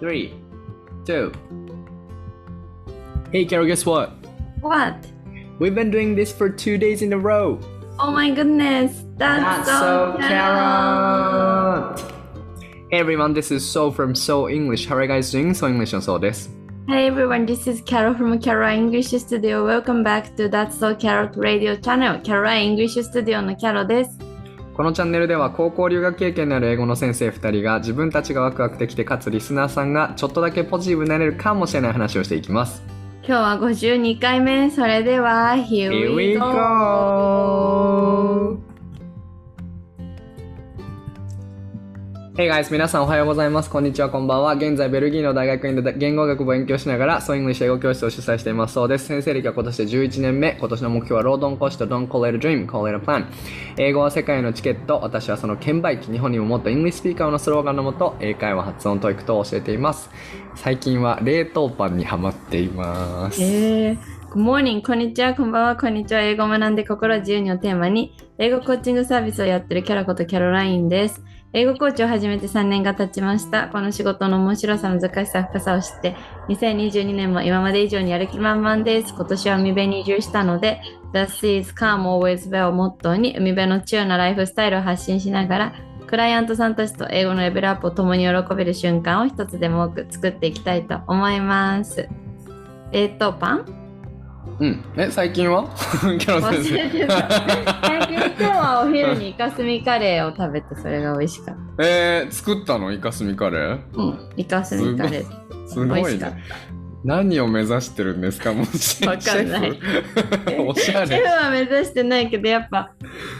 three, two. Hey, Carol, guess what? What? We've been doing this for two days in a row. Oh my goodness. That's, so, Carol. Hey everyone, this is So from So English. How are you guys doing? So English のそうです。 Hey everyone, this is Carol from Carol English Studio. Welcome back to That's So Carol Radio Channel. Carol English Studio の Carol です。 このチャンネルでは高校留学経験のある英語の先生2人が自分たちがワクワクできてかつリスナーさんがちょっとだけポジティブになれるかもしれない話をしていきます。今日は52回目。それでは、Here Here we we go! Hey guys! 皆さんおはようございます。こんにちは、こんばんは。現在、ベルギーの大学院で言語学を勉強しながら、ソイングリッシュ英語教室を主催しています。そうです。先生歴は今年で11年目。今年の目標は、ロードン講師と Don't call it a dream, call it a plan。英語は世界のチケット。私はその券売機。日本にももっと English speaker のスローガンのもと、英会話発音 TOEIC と教えています。最近は冷凍パンにハマっています。えー、Good morning, こんにちは、こんばんは、こんにちは。英語学んで心自由にをテーマに、英語コーチングサービスをやってるキャラことキャロラインです。英語コーチを始めて3年が経ちました。この仕事の面白さ、難しさ、深さを知って、2022年も今まで以上にやる気満々です。今年は海辺に移住したので、Thus is calm always well をモットーに、海辺のチューなライフスタイルを発信しながら、クライアントさんたちと英語のレベルアップを共に喜べる瞬間を一つでも多く作っていきたいと思います。冷凍パン？うん。え、最近は？キャロ忘先生。た。最近イカスミカレーを食べてそれが美味しかっえー、作ったの？イカスミカレー？た。うん。イカスミカレー。すごいね。何を目指してるんですか？もうシわかんない おしゃた。シェれフ。は目指してないけどやっぱ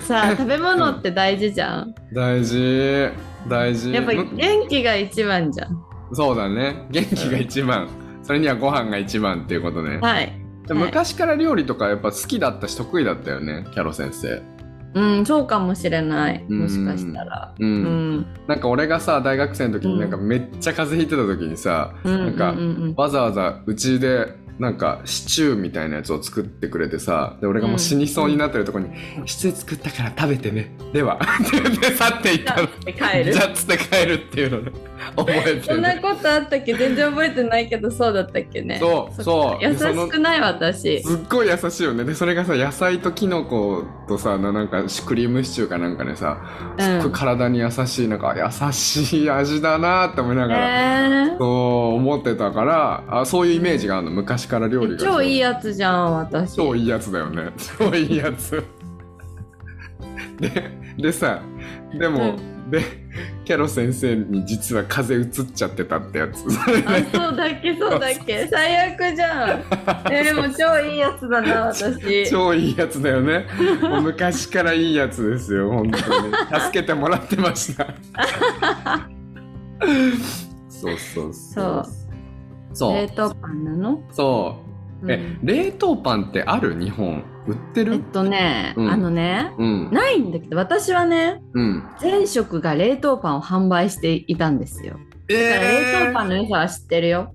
さ 食べ物って大事じゃん。大事。大事。やっぱむ元気が一番じゃん。そうだね。元気が一番。それにはご飯が一番っていうことね。はい。で昔から料理とかやっぱ好きだったし得意だったよね、キャロ先生。うん、そうかもしれない。うんもしかしたら。う。うんん。なんか俺がさ、大学生の時になんかめっちゃ風邪ひいてた時にさ、うん。なんかわざわざうちでなんかシチューみたいなやつを作ってくれてさで俺がもう死にそうになってるとこに「シチュー作ったから食べてねでは」って言って去っていったの で帰るじゃあっつって帰るっていうのね覚えてそんなることあったっけ？全然覚えてないけどそうだったっけね。そうそう。優しくない私。すっごい優しいよね。でそれがさ野菜とキノコとさななんかクリームシチューかなんかねさすっごい体に優しいなんか優しい味だなって思いながら、えー。そう思ってたからあそういうイメージがあるの。昔から料理が。超いいやつじゃん私。超いいやつだよね。超いいやつ。ででさでも、でキャロ先生に実は風邪うつっちゃってたってやつ。あそうだっけそうだっけ。最悪じゃん。えーでも超いいやつだな私。超いいやつだよね。昔からいいやつですよ本当に。助けてもらってました。そうそう。そう。そう。冷凍パンなの？そうえ、うん。冷凍パンってある？日本。売ってる？えっとね、うん。あのね、うん。ないんだけど私はねうん。前職が冷凍パンを販売していたんですよ。だから冷凍パンの良さは知ってるよ。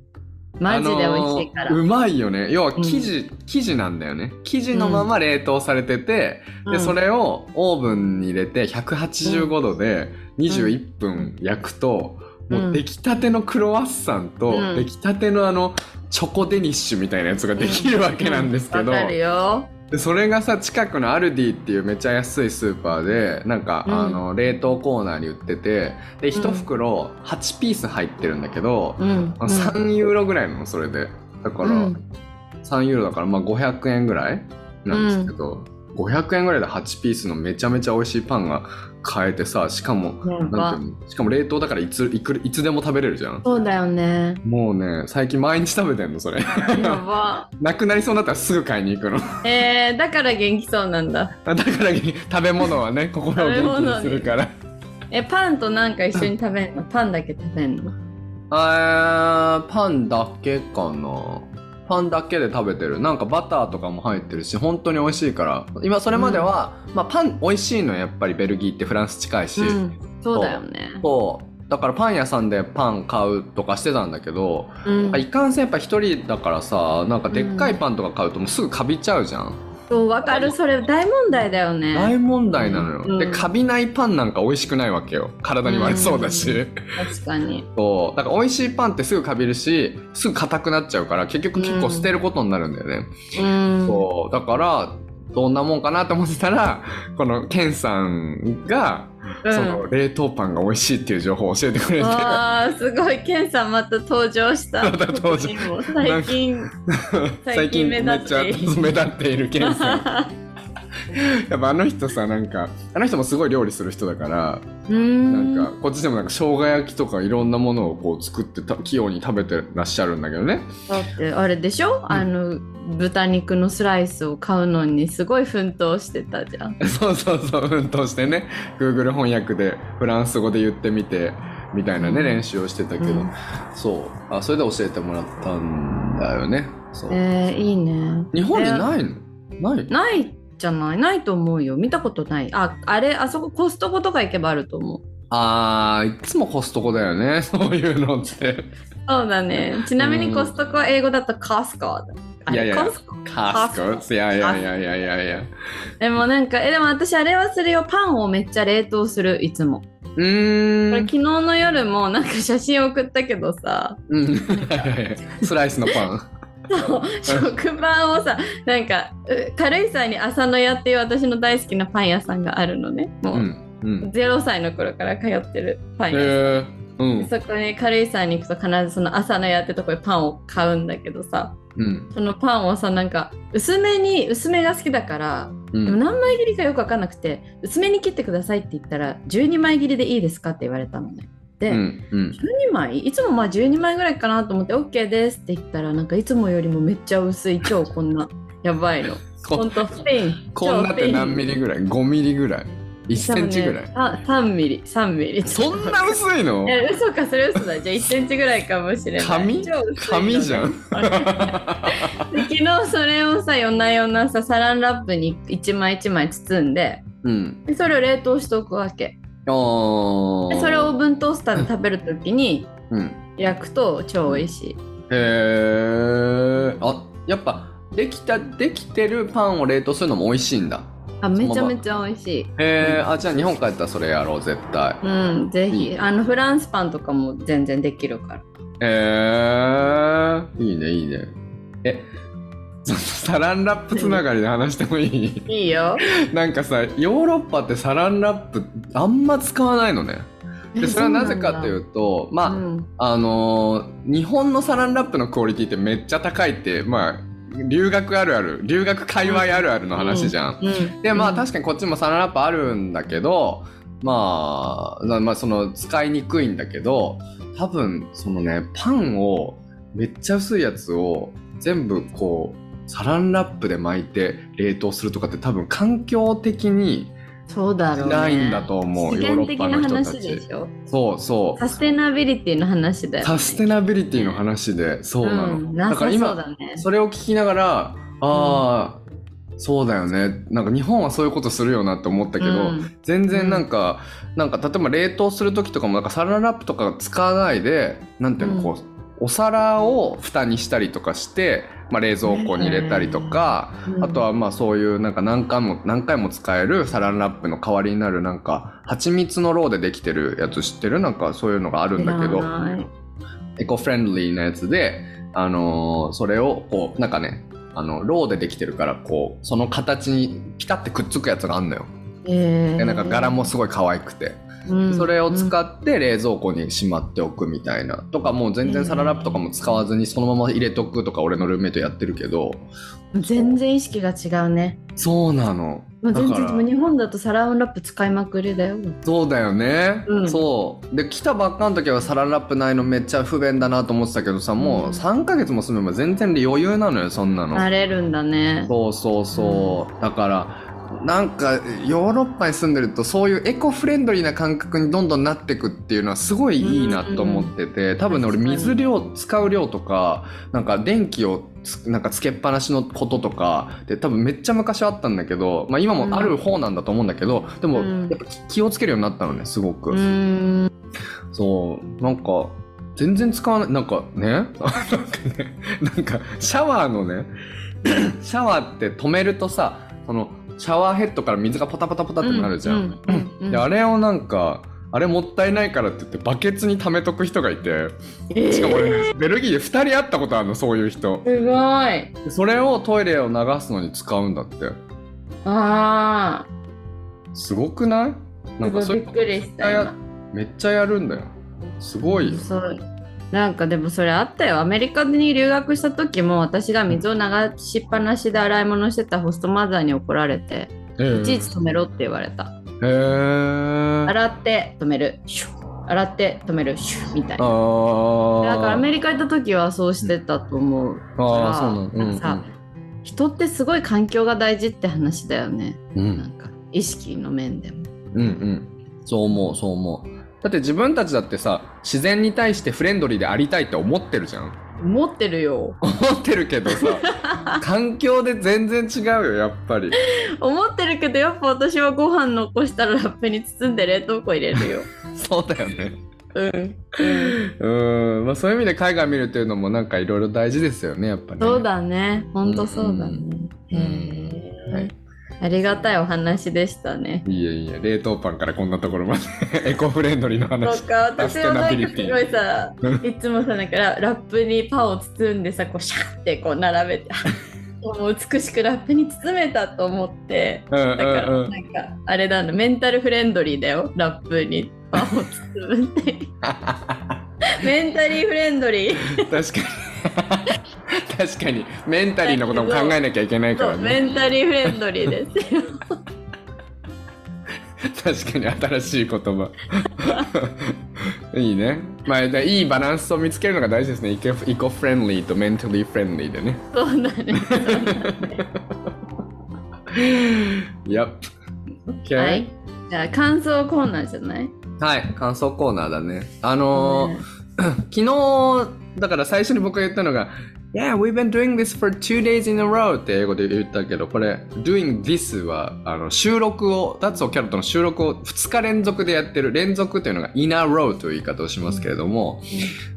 マジで美味しいから。あのーうまいよね。要は生地、生地なんだよね。生地のまま冷凍されてて、でうん。それをオーブンに入れて185度で21分焼くと、うんもう出来たてのクロワッサンと、うん。出来たてのあのチョコデニッシュみたいなやつができるわけなんですけど、わかるよ。でそれがさ近くのアルディっていうめっちゃ安いスーパーでなんか、うん。あの冷凍コーナーに売っててで1袋8ピース入ってるんだけど、うん。あの3ユーロぐらいなのそれで。だから、うん。3ユーロだからまあ500円ぐらいなんですけど、500円ぐらいで8ピースのめちゃめちゃ美味しいパンが買えてさしかもなんか。なんていうの？しかも冷凍だからいついくいつでも食べれるじゃん。そうだよね。もうね最近毎日食べてんのそれ。やば。なくなりそうになったらすぐ買いに行くの。えー、だから元気そうなんだ。だから食べ物はね心を元気にするから。え、パンとなんか一緒に食べんの？パンだけ食べんの？あーパンだけかなパンだけで食べてる。なんかバターとかも入ってるし本当に美味しいから。今それまでは、まあ、パン美味しいのよやっぱりベルギーってフランス近いし、うん、そうだよね。そう。だからパン屋さんでパン買うとかしてたんだけど、うん。いかんせんやっぱ一人だからさなんかでっかいパンとか買うともうすぐかびちゃうじゃん、そうわかる。それ大問題だよね。大問題なのよ、うん。でカビないパンなんか美味しくないわけよ。体に悪そうだし、確かに。そう。だから美味しいパンってすぐカビるしすぐ硬くなっちゃうから結局結構捨てることになるんだよね、うん。そう。だからどんなもんかなと思ってたらこのケンさんが、うん。その冷凍パンが美味しいっていう情報を教えてくれて。あーすごい。ケンさんまた登場した。最近最近めっちゃ最近目立っているケンさん やっぱあの人さなんかあの人もすごい料理する人だからなんかこっちでもなんか生姜焼きとかいろんなものをこう作ってた器用に食べてらっしゃるんだけどね。だってあれでしょ、あの豚肉のスライスを買うのにすごい奮闘してたじゃん。そうそうそう奮闘してね。Google 翻訳でフランス語で言ってみてみたいなね練習をしてたけど、うん。そう。あそれで教えてもらったんだよね。そう、えー、いいね。日本にないの？ない？ないじゃない？ないと思うよ。見たことない。あ、あれ、あそこコストコとか行けばあると思う。あーいつもコストコだよね。そういうのって。そうだね。ちなみうん。にコストコは英語だとカスコだ。いやいや。コスコカスコいやいやいやいやいやいや。でもなんか、え、でも私あれはするよ。パンをめっちゃ冷凍する、いつも。うーん。これ昨日の夜もなんか写真送ったけどさ、うん。スライスのパンそう食パンをさなんかう軽井沢に朝の屋っていう私の大好きなパン屋さんがあるのね。もう、うんうん。0歳の頃から通ってるパンへ屋さん、えうん。そこに軽井沢に行くと必ずその朝の屋ってとこでパンを買うんだけどさうん。そのパンをさなんか薄めに薄めが好きだから、うん。でも何枚切りかよく分かんなくて薄めに切ってくださいって言ったら12枚切りでいいですかって言われたのね。で、うんうん。12枚？いつもまあ12枚ぐらいかなと思って OK ですって言ったらなんかいつもよりもめっちゃ薄い超こんな やばいの。こほんとスペインこんなって何ミリリぐらい ?5 ミリぐらい ?1 センチぐらい、3ミリ。3ミリ。そんな薄いの？え嘘かそれ嘘だ。じゃあ1センチぐらいかもしれない。紙？紙じゃん。で 昨日それをさ夜な夜なさサランラップに1枚1枚包んでうん。でそれを冷凍しておくわけそれをオーブントースターで食べるときにうん。焼くと超美味しい。へえあやっぱできたできてるパンを冷凍するのも美味しいんだ。あめちゃめちゃ美味しい。へえあじゃあ日本帰ったらそれやろう絶対。うん、ぜいひ。いあの、フランスパンとかも全然できるから。へえいいねいいね。えサランラップつながりで話してもいい？いいよ。なんかさヨーロッパってサランラップあんま使わないのね。でそれはなぜかというとまあ、うん、あのー日本のサランラップのクオリティってめっちゃ高いってまあ留学あるある留学界隈あるあるの話じゃん、うん、でまあか確かにこっちもサランラップあるんだけどまあなまあその使いにくいんだけど多分そのねパンをめっちゃ薄いやつを全部こうサランラップで巻いて冷凍するとかって多分環境的にそうだろうね。ないんだと思う、資ヨーロッ源的なパの人た話でち。しょそうそう。サステナビリティの話だよ、ね。サステナビリティの話でそうなの、うだから今。それを聞きながらああ、そうだよね。なんか日本はそういうことするよなって思ったけど、うん。全然なんか、なんか例えば冷凍する時とかもなんかサランラップとか使わないでなんていうの、うん。こうお皿を蓋にしたりとかして、まあ、冷蔵庫に入れたりとか、うん。あとはまあそういうなんか何回も何回も使えるサランラップの代わりになるなんか蜂蜜のローでできてるやつ知ってる？なんかそういうのがあるんだけどエコフレンドリーなやつで、あのーそれをこうなんかねあのローでできてるからこうその形にピタってくっつくやつがあんのよ。えー。でなんか柄もすごい可愛くて、うんそれを使って冷蔵庫にしまっておくみたいな。とかもう全然サランラップとかも使わずにそのまま入れとくとか俺のルームメイトやってるけど。うん全然意識が違うね。そうなの。もう全然日本だとサランラップ使いまくりだよ。そうだよね、うん。そう。で来たばっかの時はサランラップないのめっちゃ不便だなと思ってたけどさもううん3ヶ月も住めば全然余裕なのよそんなの。慣れるんだね。そうそうそう、だからなんかヨーロッパに住んでるとそういうエコフレンドリーな感覚にどんどんなっていくっていうのはすごいいいなと思ってて、多分ね俺水量使う量とかなんか電気をつなんかつけっぱなしのこととかで多分めっちゃ昔はあったんだけど、まあ、今もある方なんだと思うんだけど、でもうん。やっぱ気気をつけるようになったのねすごく、うーん。そう。なんか全然使わないなんかね なんかねなんかシャワーのねシャワーって止めるとさそのシャワーヘッドから水がポタポタポタってなるじゃん、であれをなんかあれもったいないからって言ってバケツに溜めとく人がいて。しかも俺、ベルギーで2人会ったことあるのそういう人。すごい。でそれをトイレを流すのに使うんだって。あすごくない？あなんかそういうすごいびっくりしためっちゃやるんだよ。すごいよ。そうなんかでもそれあったよ。アメリカに留学した時も私が水を流しっぱなしで洗い物してたホストマザーに怒られて。え。いちいち止めろって言われた。へえ。洗って止める。洗って止める。シュッみたいな。あだからアメリリカ行った時はそうしてたと思う。ああそうなんだなんかさ人ってすごい環境が大事って話だよね。うんうん。なんか意識の面でも。うんうん。そう思うそう思うだって自分たちだってさ自然に対してフレンドリーでありたいって思ってるじゃん。持ってるよ。思ってるけどさ 環境で全然違うよやっぱり。思ってるけどやっぱ私はご飯残したらラップに包んで冷凍庫入れるよ。そうだよね。うん。うん。まあそういう意味で海外見るっていうのもなんかいろいろ大事ですよねやっぱね。そうだね。ほんとそうだね。うん。へえ、はいありがたいお話でしたね。いいえいいえ冷凍パンからこんなところまで。エコフレンドリーのそ話っか私はなんかすごいさ いつもさなんかララップにパンを包んでさこうシャッてこう並べてもう美しくラップに包めたと思って。だからうん。なんかあれだのメンタルフレンドリーだよ。ラップにパンを包むって。メンタリーフレンドリー。確かに 確かに。メンタリーのことも考えなきゃいけないからね。メンタリーフレンドリーです。よ 確かに新しい言葉。いいね。まあでいいバランスを見つけるのが大事ですね。イコイコフレンリーとメンタリーフレンリーでね。そうだね Yep Okay はい。じゃあ感想コーナーじゃない？はい、感想コーナーだね。あのー 昨日、だから最初に僕が言ったのが、Yeah, we've been doing this for two days in a row って英語で言ったけど、これ、doing this は、あの、収録を、That's o キャロットの収録を2日連続でやってる、連続っていうのが in a row という言い方をしますけれども、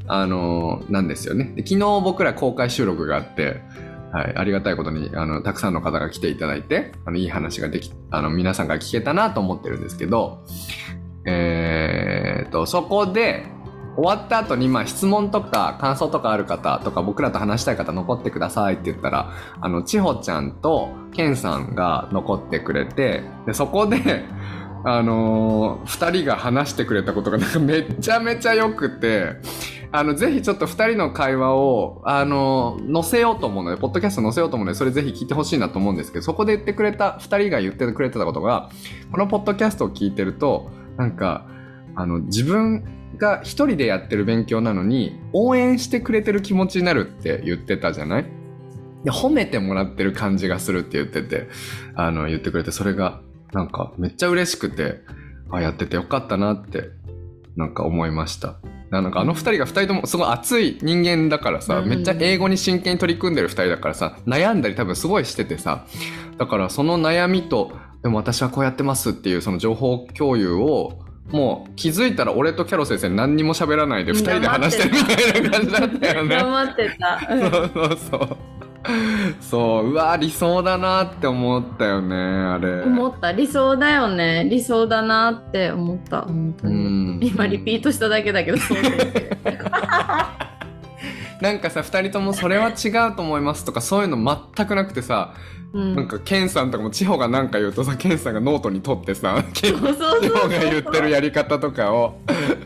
あのーなんですよね。で昨日僕ら公開収録があって、はい、ありがたいことに、あの、たくさんの方が来ていただいて、あの、いい話ができ、あの、皆さんが聞けたなと思ってるんですけど、えー、と、そこで、終わった後に、まあ、質問とか感想とかある方とか、僕らと話したい方残ってくださいって言ったら、あの、千穂ちゃんとケンさんが残ってくれて、で、そこで、あのー二人が話してくれたことがなんかめちゃめちゃ良くて、あの、ぜひちょっと二人の会話を、あのー載せようと思うので、ポッドキャスト載せようと思うので、それぜひ聞いてほしいなと思うんですけど、そこで言ってくれた、二人が言ってくれてたことが、このポッドキャストを聞いてると、なんか、あの、自分が一人でやってる勉強なのに、応援してくれてる気持ちになるって言ってたじゃない？で褒めてもらってる感じがするって言ってて、あの、言ってくれて、それが、なんか、めっちゃ嬉しくて、あ、やっててよかったなって、なんか思いました。なんかあの二人が二人ともすごい熱い人間だからさ、うんめっちゃ英語に真剣に取り組んでる二人だからさ、悩んだり多分すごいしててさ、だからその悩みと、でも私はこうやってますっていうその情報共有を、もう気づいたら俺とキャロ先生何にも喋らないで二人で話してるみたいな感じだったよね。黙ってた。そうそうそう。そう、うわ、理想だなって思ったよね、あれ。思った理想だよね理想だなって思った本当うに、ん。今リピートしただけだけどそう なんかさ、二人ともそれは違うと思いますとか、そういうの全くなくてさ、うんなんか、ケンさんとかも、千穂がなんか言うとさ、ケンさんがノートに取ってさ、千穂が言ってるやり方とかを。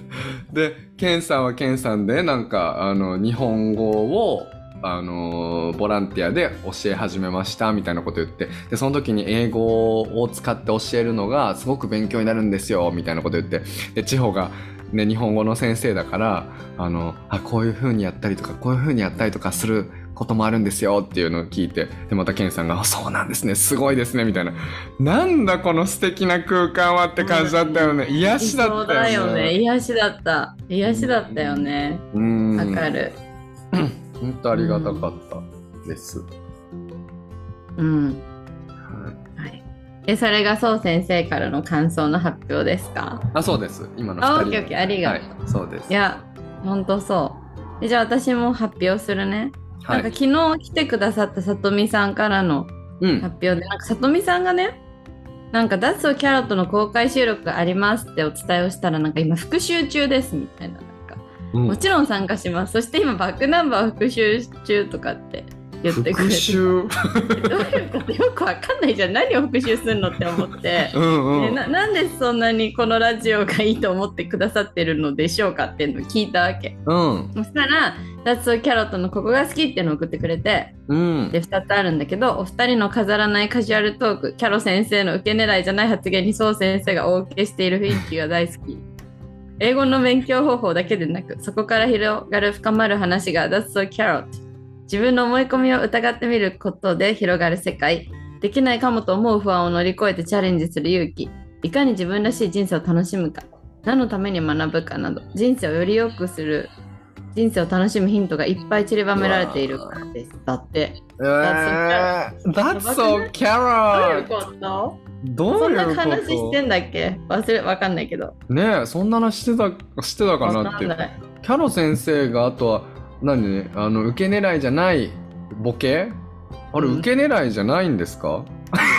で、ケンさんはケンさんで、なんか、あの、日本語を、あの、ボランティアで教え始めました、みたいなこと言って、で、その時に英語を使って教えるのが、すごく勉強になるんですよ、みたいなこと言って、で、千穂が、ね、日本語の先生だから、あの、あ、こういう風にやったりとか、こういう風にやったりとかすることもあるんですよっていうのを聞いて、で、またケンさんが、あそうなんですね、すごいですね、みたいな。なんだこの素敵な空間はって感じだったよね。癒しだったよね。だよね。癒しだった。癒しだったよね。うん。わかる。本当ありがたかったです。うん。はい。はい。でそれがそう先生からの感想の発表ですか？あ、そうです。今の。あオッケーオッケー。ありがとう、はい、そうです。いやほんとそう。でじゃあ私も発表するねはい。なんか昨日来てくださったさとみさんからのうん。発表で、なんかさとみさんがね、なんかダッソキャロットの公開収録がありますってお伝えをしたら、なんか今復習中ですみたいな。なんかうんもちろん参加します。そして今バックナンバー復習中とかって言ってくれ復て。習。どういうこと？よくわかんないじゃん。何を復習するのって思って。うんうん。ねななんでそんなにこのラジオがいいと思ってくださってるのでしょうかっていうのを聞いたわけ。うん。そしたら、ダッツキャロットのここが好きっていうのを送ってくれて、うん。で、2つあるんだけど、お二人の飾らないカジュアルトーク、キャロ先生の受け狙いじゃない発言にそう先生がお受けしている雰囲気が大好き。英語の勉強方法だけでなく、そこから広がる深まる話が That's so carrot。自分の思い込みを疑ってみることで広がる世界。できないかもと思う不安を乗り越えてチャレンジする勇気。いかに自分らしい人生を楽しむか。何のために学ぶかなど、人生をより良くする、人生を楽しむヒントがいっぱい散りばめられているからです。だって。えー That's so どういう carrot! こと？どそなうんいうこと？話してんだっけ？忘れ、わかんないけど。ねえ、そんな話してた、してたかなって。キャロ先生があとは、何？あの、受け狙いじゃないボケ？あれ、うん受け狙いじゃないんですか？わ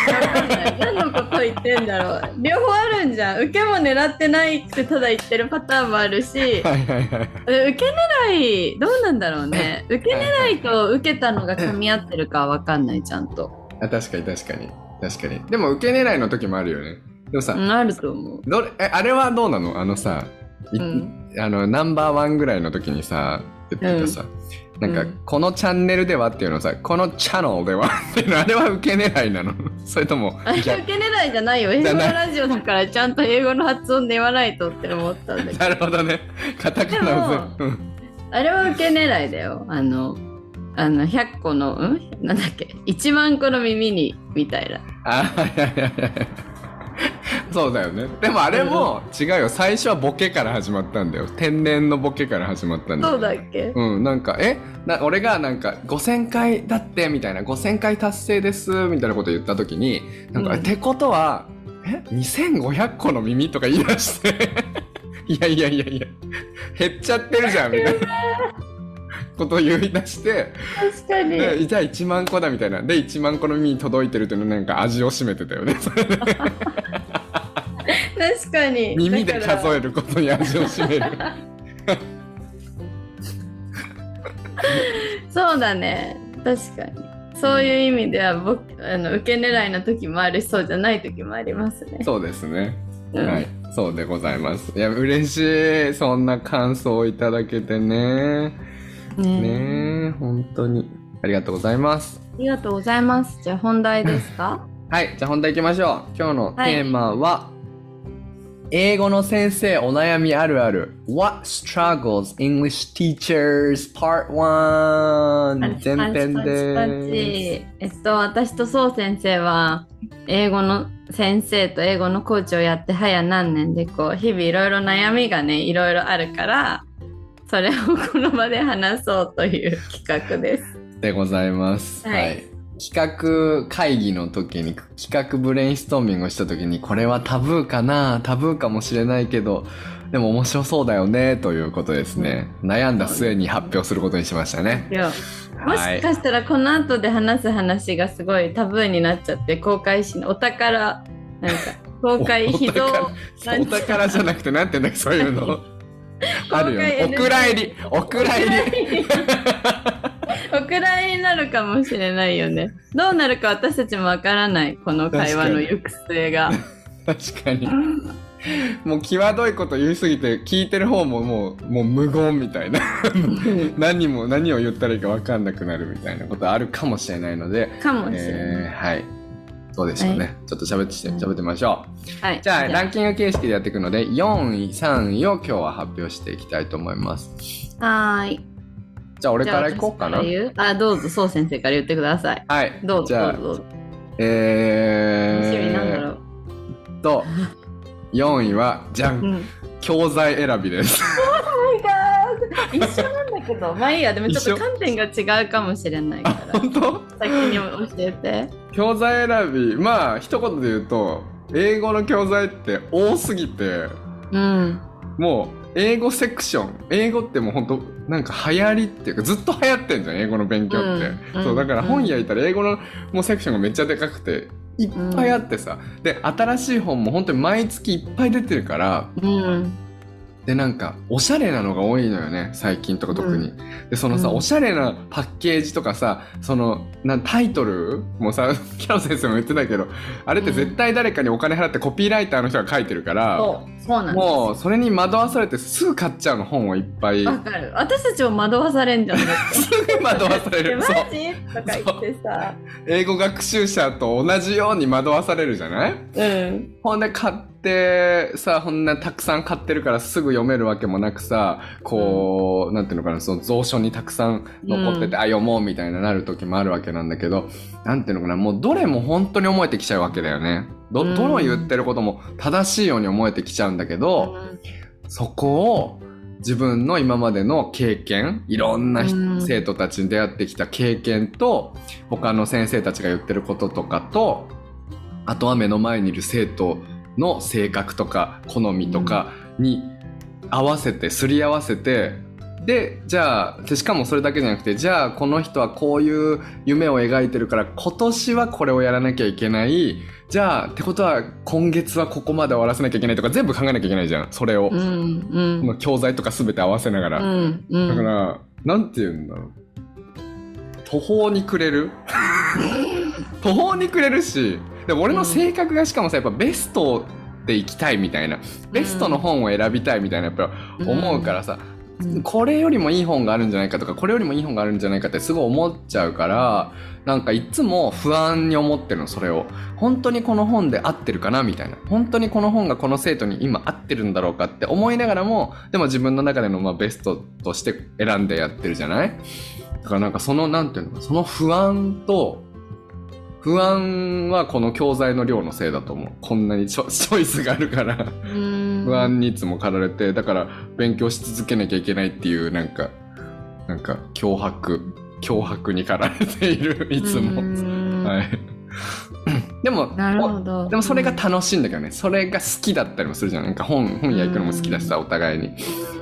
かんない何のこと言ってんだろう。両方あるんじゃん。受けも狙ってないくてただ言ってるパターンもあるし、はいはいはい。え受け狙い、どうなんだろうね。受け狙いと受けたのが噛み合ってるかはわかんない、ちゃんと。あ確かに確かに。確かに。でも、受け狙いの時もあるよね。でもさ、うん、あると思う。どれ、え、あれはどうなの？あのさ、いうんあの、ナンバーワンぐらいの時にさ、言ってたさ、なんか、うんこのチャンネルではっていうのさ、このチャンネルでは っていうの、あれは受け狙いなの それともあれ受逆け狙いじゃないよ。英語のラジオだからちゃんと英語の発音で言わないとって思ったんだけど。なるほどね。カタカナをあれは受け狙いだよ。あの、あの100個の、うん？なんだっけ、1万個の耳にみたいな。あいやいやいやそうだよね。でもあれも違うよ。最初はボケから始まったんだよ。天然のボケから始まったんだよ。そうだっけ？うん、なんか、え？な俺がなんか、5000回だって、みたいな、5000回達成です、みたいなこと言ったときに、なんか、うんってことは、え ?2500 個の耳とか言い出して、いやいやいやいや、減っちゃってるじゃん、みたいなことを言い出して、確かに。でじゃあ1万個だ、みたいな。で、1万個の耳に届いてるっていうのなんか味を占めてたよね。確かに。耳で数える。ることに味を占める。そうだね。確かに。そういう意味では僕あの受け狙いの時もあるしそうじゃない時もありますね。そうですね。うんはい、そうでございます。いや、嬉しい。そんな感想をいただけてね。ねねえ、本当に。ありがとうございます。ありがとうございます。じゃあ本題ですか？はい、じゃあ本題行きましょう。今日のテーマは、英語の先生お悩みあるある。What struggles English teachers? Part 1前編でチえっと、私とそう先生は、英語の先生と英語のコーチをやって早何年で、こう、日々いろいろ悩みがね、いろいろあるから、それをこの場で話そうという企画です。す。でございます。はい企画会議の時に、企画ブレインストーミングをした時に、これはタブーかな？タブーかもしれないけど、でも面白そうだよね、ということですね。悩んだ末に発表することにしましたね。もしかしたらこの後で話す話がすごいタブーになっちゃって公開しお宝なんか 公開秘蔵おお宝じゃなくて、なんて言うんだっけ、そういうの。あるよね。お蔵入り、お蔵入り。お蔵入りになるかもしれないよねどうなるか私たちもわからないこの会話の行く末が確かに。もう際どいこと言いすぎて、聞いてる方ももう、もう無言みたいな。何も、何を言ったらいいか分かんなくなるみたいなことあるかもしれないので、かもしれない、えーはい。そうでしょうね。はちょっと喋って喋ってみましょう。はい。じゃあ、ランキング形式でやっていくので、4位、3位を今日は発表していきたいと思います。はーい。じゃあ、俺から行こうかな。あどうぞそう先生から言ってください。はい。どうぞじゃあどうぞ。え楽しみなんだーろう、と、4位は、じゃん、うん。教材選びです。一緒なけどまあいいや。でもちょっと観点が違うかもしれないから。本当？先に教えて。教材選び、まあ、一言で言うと、英語の教材って多すぎて、うん。も英語セクション。英語ってもうほんとなんか流行りっていうかずっと流行ってんじゃん英語の勉強って、うん。そうだからうん。本屋行ったら英語のもうセクションがめっちゃでかくていっぱいあってさ、で新しい本も本当に毎月いっぱい出てるからうんでなんかおしゃれなのが多いのよね最近とか特に、うでそのさ、うん。おしゃれなパッケージとかさそのなんタイトルもさ キャロ先生も言ってたけどあれって絶対誰かにお金払ってコピーライターの人が書いてるから、そうそうなんもうそれに惑わされてすぐ買っちゃうの本をいっぱい。わかる。私たちも惑わされんじゃん。すぐ惑わされる。そう。ジ？とか言ってさ。英語学習者と同じように惑わされるじゃない？うん。ほんで買ってさほんなたくさん買ってるからすぐ読めるわけもなくさこう、なんていうのかなその蔵書にたくさん残ってて、うん。あ読もうみたいななる時もあるわけなんだけどなんていうのかなもうどれも本当に思えてきちゃうわけだよねどうん。どの言ってることも正しいように思えてきちゃうんだけど、そこを自分の今までの経験いろんな生徒たちに出会ってきた経験と他の先生たちが言ってることとかとあとは目の前にいる生徒の性格とか好みとかに合わせてすり合わせてでじゃあでしかもそれだけじゃなくてじゃあこの人はこういう夢を描いてるから今年はこれをやらなきゃいけない。じゃあってことは今月はここまで終わらせなきゃいけないとか全部考えなきゃいけないじゃん。それを。うんうん。教材とか全て合わせながら。うんうん。だから、なんて言うんだろう。途方に暮れる？途方に暮れるし、でも俺の性格がしかもさ、やっぱベストで行きたいみたいな、ベストの本を選びたいみたいな、やっぱ思うからさ、うんこれよりもいい本があるんじゃないかとか、これよりもいい本があるんじゃないかってすごい思っちゃうから、なんかいつも不安に思ってるの、それを。本当にこの本で合ってるかなみたいな。本当にこの本がこの生徒に今合ってるんだろうかって思いながらも、でも自分の中でのまあベストとして選んでやってるじゃない？だからなんかその、なんていうのか、その不安と、不安はこの教材の量のせいだと思う。こんなにチョチョイスがあるから。うん不安にいつも駆られてだから勉強し続けなきゃいけないっていうなんかなんか脅迫脅迫に駆られているいつも、うん。はいでもなるほど。でもそれが楽しいんだけどね。それが好きだったりもするじゃん。なんか本本屋行くのも好きだしさお互いに。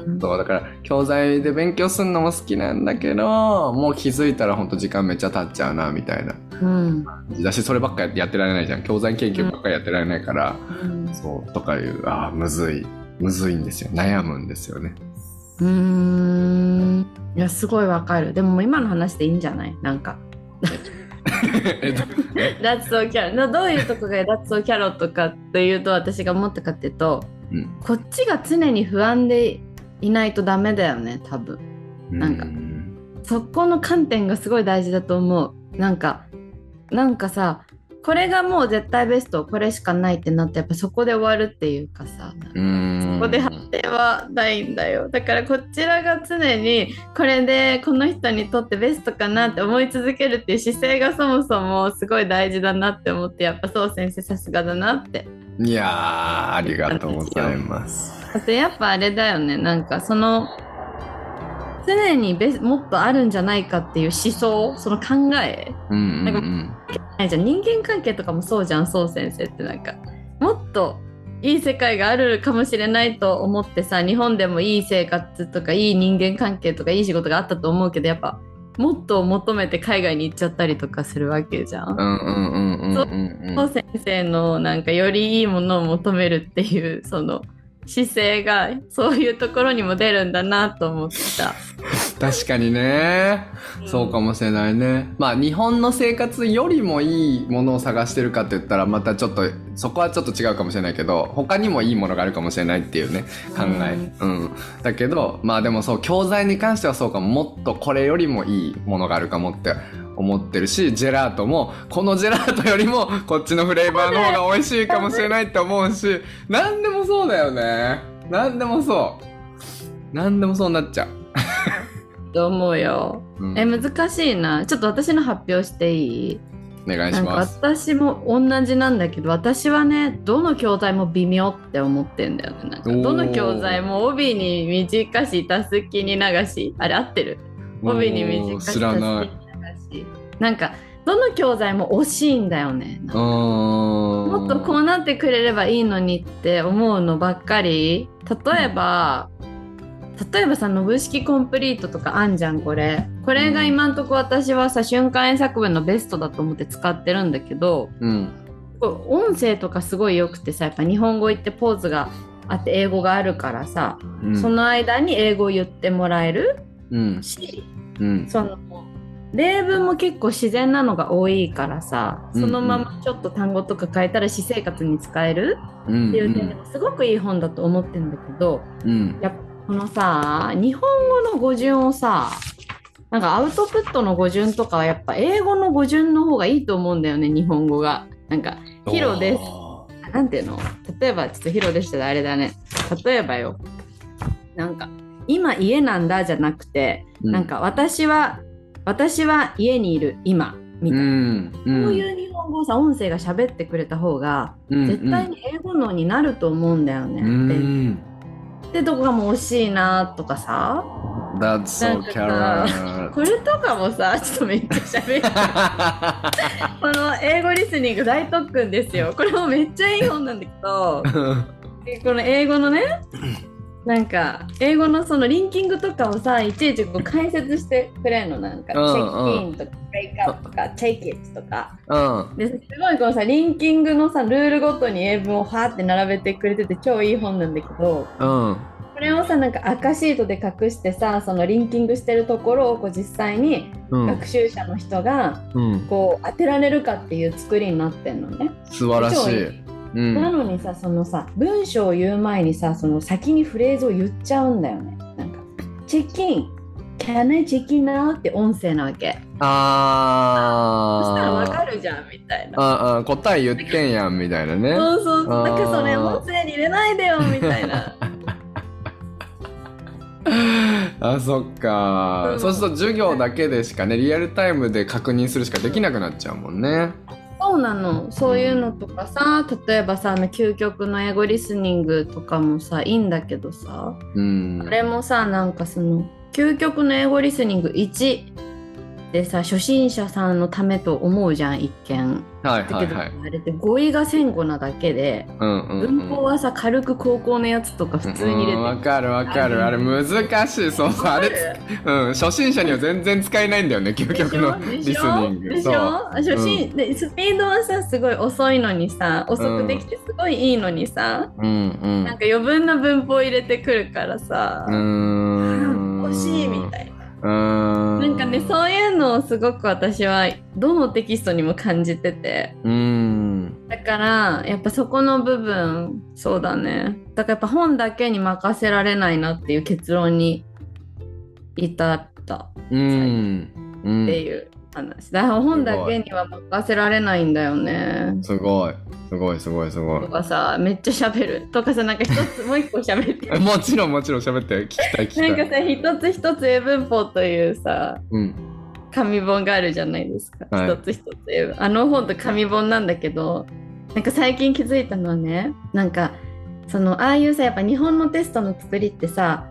うん。そうだから教材で勉強するのも好きなんだけどもう気づいたらほんと時間めっちゃ経っちゃうなみたいな。うん。だしそればっかやってられないじゃん。教材研究ばっかりやってられないから、うん。そうとかいうああむずい。むずいんですよ。悩むんですよね。うーん。いやすごいわかる。でも今の話でいいんじゃない？なんかえっと「That's so carrot」どういうとこが「That's so carrot」かというと私が思ったかっていうとうん。こっちが常に不安でいないとダメだよね多分。なんか。うそこの観点がすごい大事だと思う。なんかなんかさこれがもう絶対ベストこれしかないってなってやっぱそこで終わるっていうかさうん。そこで発展はないんだよ。だからこちらが常にこれでこの人にとってベストかなって思い続けるっていう姿勢がそもそもすごい大事だなって思ってやっぱそう先生さすがだなって。いやーありがとうございますあとやっぱあれだよね。なんかその常にベスもっとあるんじゃないかっていう思想その考え。うんうんなんかうんないじゃん。人間関係とかもそうじゃんそう先生って。なんかもっといい世界があるかもしれないと思ってさ日本でもいい生活とかいい人間関係とかいい仕事があったと思うけどやっぱもっと求めて海外に行っちゃったりとかするわけじゃん。うんうんうんうんうんうんそう先生のなんかよりいいものを求めるっていうその姿勢がそういうところにも出るんだなと思った。確かにね。そうかもしれないね。まあ日本の生活よりもいいものを探してるかって言ったらまたちょっとそこはちょっと違うかもしれないけど他にもいいものがあるかもしれないっていうね考え。うん。だけどまあでもそう教材に関してはそうかも。もっとこれよりもいいものがあるかもって思ってるしジェラートもこのジェラートよりもこっちのフレーバーの方が美味しいかもしれないって思うし何でもそうだよね。何でもそう。何でもそうなっちゃう、と思うよ。うん。え難しいな。ちょっと私の発表していい？お願いします。私も同じなんだけど私はねどの教材も微妙って思ってんだよね。なんかどの教材も帯に短したすきに流し。あれ合ってる？帯に短しし。たすきしなんかどの教材も惜しいんだよねももっとこうなってくれればいいのにって思うのばっかり例えば例えばさ、ノブ式コンプリートとかあんじゃん、これ。これが今んとこ私はさ、瞬間演作文のベストだと思って使ってるんだけど、うん。音声とかすごい良くてさ、やっぱ日本語言ってポーズがあって英語があるからさ、うん。その間に英語を言ってもらえるうん。し、うん。その例文も結構自然なのが多いからさそのままちょっと単語とか変えたら私生活に使えるうん。っていう点でもすごくいい本だと思ってるんだけどうん。やっぱこのさ日本語の語順をさなんかアウトプットの語順とかはやっぱ英語の語順の方がいいと思うんだよね日本語が。なんかヒロです。なんていうの？例えばちょっとヒロでしたらあれだね。例えばよ。なんか今家なんだじゃなくてなん、か私は私は家にいる今みたいな、うん。こういう日本語をさ音声が喋ってくれた方がうん、絶対に英語のになると思うんだよね。うん。ででとこがもう惜しいなとかさ That's so. これとかもさちょっとめっちゃ喋る この英語リスニング大特訓ですよこれもめっちゃいい本なんだけど でこの英語のねなんか英語のそのリンキングとかをさいちいちこう解説してくれるのなんか、うんチェックインとかブレイクアップとかチェイキットとかうん。ですごいこのさリンキングのさルールごとに英文をはーって並べてくれてて超いい本なんだけどうん。これをさなんか赤シートで隠してさそのリンキングしてるところをこう実際にうん学。習者の人がうん。こう当てられるかっていう作りになってんのね。素晴らしい。う。なんのにさそのさ文章を言う前にさその先にフレーズを言っちゃうんだよね。なんかチキン Can I in now? って音声なわけ。そしたらわかあるじゃんみたいな。あ。ああ、答え言ってんやんみたいなね。そうそうそう。なんかそれ音声に入れないでよみたいな。あ、そっかう。んそうすると授業だけでしかね、リアルタイムで確認するしかできなくなっちゃうもんね。そうなの。そういうのとかさ、例えばさ、あの究極の英語リスニングとかもさ、いいんだけどさ、うんあ。れもさ、なんかその、究極の英語リスニング1でさ、初心者さんのためと思うじゃん、一見。はいだけど、はいはい。あれって語彙が1000語なだけで、うんうんうん。文法はさ、軽く高校のやつとか普通に入れてうんわかるわかる。あれ難しい。そうそう。あれ、うん。初心者には全然使えないんだよね、究極のリスニング。でしょ？初心、でスピードはさすごい遅いのにさ遅くできてすごいいいのにさ、うんうん。なんか余分な文法入れてくるからさ、うーん。欲しいみたいな。うーん。なんかねそういうのをすごく私はどのテキストにも感じててうーん。だからやっぱそこの部分そうだねだからやっぱ本だけに任せられないなっていう結論に至ったうん。うん。っていう話。だ本だけには任せられないんだよね。すごい。すごいすごいすごい。と。かさめっちゃ喋る。とかさなんか一つ もう一個喋って。もちろんもちろん喋って。聞きたい聞きたい。なんかさ一つ一つ英文法というさうん。紙本があるじゃないですか、はい。一つ一つ英文あの本と紙本なんだけどなんか最近気づいたのはねなんかそのああいうさやっぱ日本のテストの作りってさ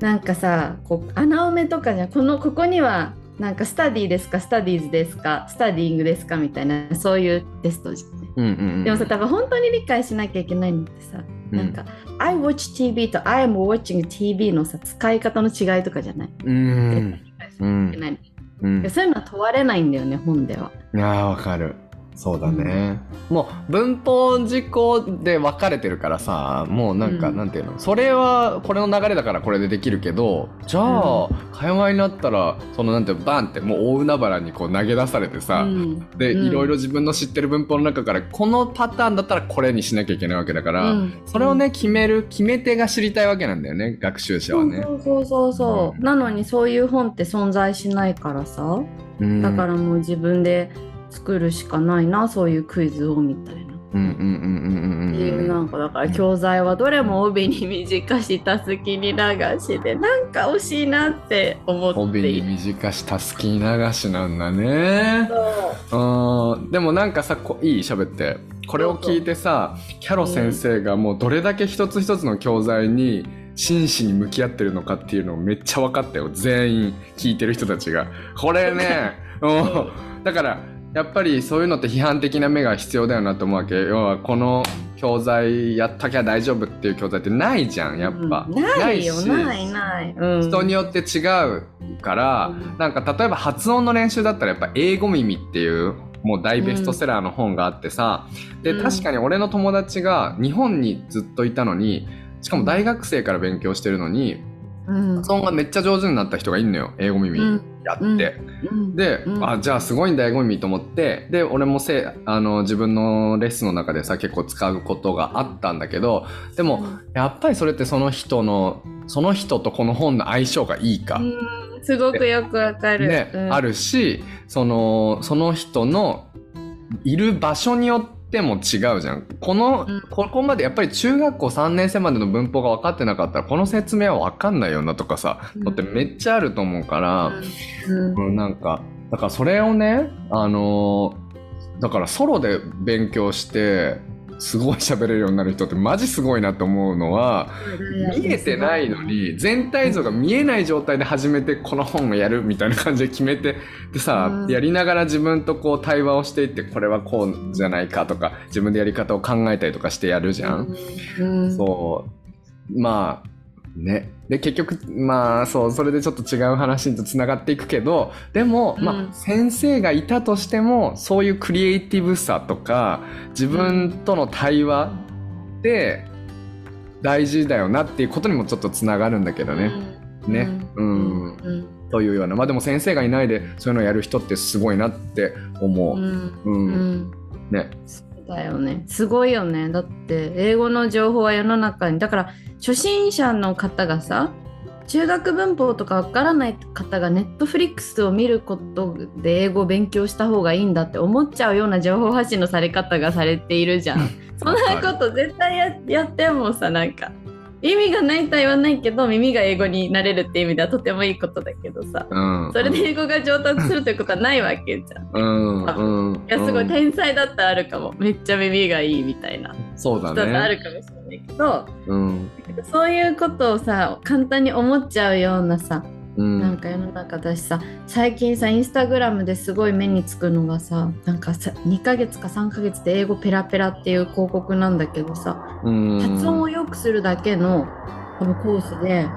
なんかさこう穴埋めとかじゃん。このここにはなんかスタディですかスタディーズですかスタディングですかみたいなそういうテストじゃうんうんうん。でもさ多分本当に理解しなきゃいけないのってさ、うんなんか I watch TV と I am watching TV のさ使い方の違いとかじゃない、うん。理解しうなきゃいけない、ん。うんで。そういうのは問われないんだよね本では。いやーわかる。そうだね。もう文法事項で分かれてるからさ、もうなんか、うん。なんていうの、それはこれの流れだからこれでできるけど、じゃあ、会話になったら、そのなんていうのバンってもう大海原にこう投げ出されてさ、うん。で、うん。いろいろ自分の知ってる文法の中から、このパターンだったらこれにしなきゃいけないわけだから、うん。それをね、決める、決め手が知りたいわけなんだよね、学習者はね。そうそうそうそう、うん。なのにそういう本って存在しないからさ。うん。だからもう自分で作るしかないなそういうクイズをみたいな。うんうんうんうんうんっていううん。なんかだから教材はどれも帯に短したすきに流しでなんか惜しいなって思って帯に。短したすき流しなんだね。そううんでもなんかさこいい喋ってこれを聞いてさキャロ先生がもうどれだけ一つ一つの教材に真摯に向き合ってるのかっていうのをめっちゃ分かったよ全員聞いてる人たちがこれね うんだからやっぱりそういうのって批判的な目が必要だよなと思うわけ。要はこの教材やったきゃ大丈夫っていう教材ってないじゃんやっぱ、うんないよ。し。ないない、うん、人によって違うから、うん。なんか例えば発音の練習だったらやっぱ英語耳っていうもう大ベストセラーの本があってさ、でうん。確かに俺の友達が日本にずっといたのにしかも大学生から勉強してるのにうん。発音がめっちゃ上手になった人がいんのよ英語耳。うんやって。うん。で、うん。あじゃあすごいんだ英語耳と思って。で俺もせあの自分のレッスンの中でさ結構使うことがあったんだけどでも、やっぱりそれってその人のその人とこの本の相性がいいか、うん。すごくよくわかる、ねうん。あるしそのその人のいる場所によっても違うじゃん。この、うん。ここまでやっぱり中学校3年生までの文法が分かってなかったらこの説明は分かんないよなとかさ、うん。のってめっちゃあると思うから。うん。うん、なんかだからそれをねあのーだからソロで勉強してすごい喋れるようになる人ってマジすごいなと思うのは見えてないのに全体像が見えない状態で初めてこの本をやるみたいな感じで決めてでさ、うん。やりながら自分とこう対話をしていってこれはこうじゃないかとか自分でやり方を考えたりとかしてやるじゃん。そう。まあ、ね。で、結局、まあ、そう、それでちょっと違う話とつながっていくけど、でも、うんまあ、先生がいたとしても、そういうクリエイティブさとか、自分との対話って、大事だよなっていうことにもちょっとつながるんだけどね。ね。うん。うんというような。まあでも先生がいないで、そういうのをやる人ってすごいなって思う。うんうん。うんね。だよね。すごいよね。だって英語の情報は世の中に。だから初心者の方がさ中学文法とかわからない方がネットフリックスを見ることで英語を勉強した方がいいんだって思っちゃうような情報発信のされ方がされているじゃん。そんなこと絶対ややってもさなんか意味がないとは言わないけど耳が英語になれるっていう意味ではとてもいいことだけどさうん。それで英語が上達するということはないわけじゃん。うん、うん。いやすごいうん天才だったらあるかもめっちゃ耳がいいみたいなそうだ人ってあね。るかもしれないけど、うん。そういうことをさ簡単に思っちゃうようなさ、うん。なんか世の中だしさ最近さインスタグラムですごい目につくのがさなんかさ2ヶ月か3ヶ月で英語ペラペラっていう広告なんだけどさうん。発音を良くするだけの多分コースで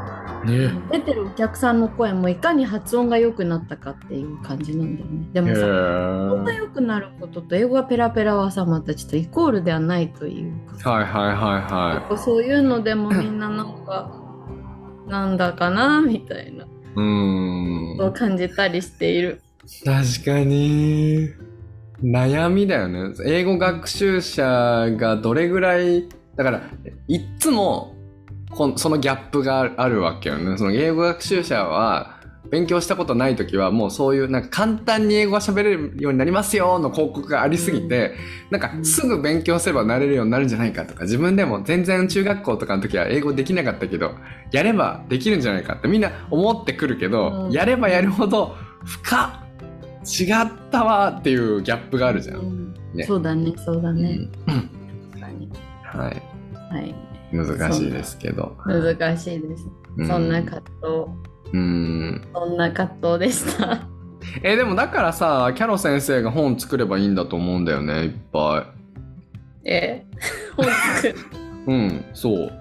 ね。出てるお客さんの声もいかに発音が良くなったかっていう感じなんだよね。でへもさ発音がー良くなることと英語がペラペラはさまたちょっとイコールではないというかはいはいはいはそういうのでもみんななんかなんだかなみたいな。い。うん。を感じたりしている。確かに。悩みだよね。英語学習者がどれぐらい、だから、いっつも、こんそのギャップがあるわけよね。その英語学習者は、勉強したことない時はもうそういうなんか簡単に英語が喋れるようになりますよの広告がありすぎて、なんかすぐ勉強すればなれるようになるんじゃないかとか自分でも全然中学校とかの時は英語できなかったけどやればできるんじゃないかってみんな思ってくるけど、うんやればやるほど深っ違ったわっていうギャップがあるじゃん。うんねそうだね、そうだね。はい。はい。難しいですけど。難しいです。うそんな葛藤、うん。そんな葛藤でした。えでもだからさキャロ先生が本作ればいいんだと思うんだよねいっぱえ本作る。い うんそう、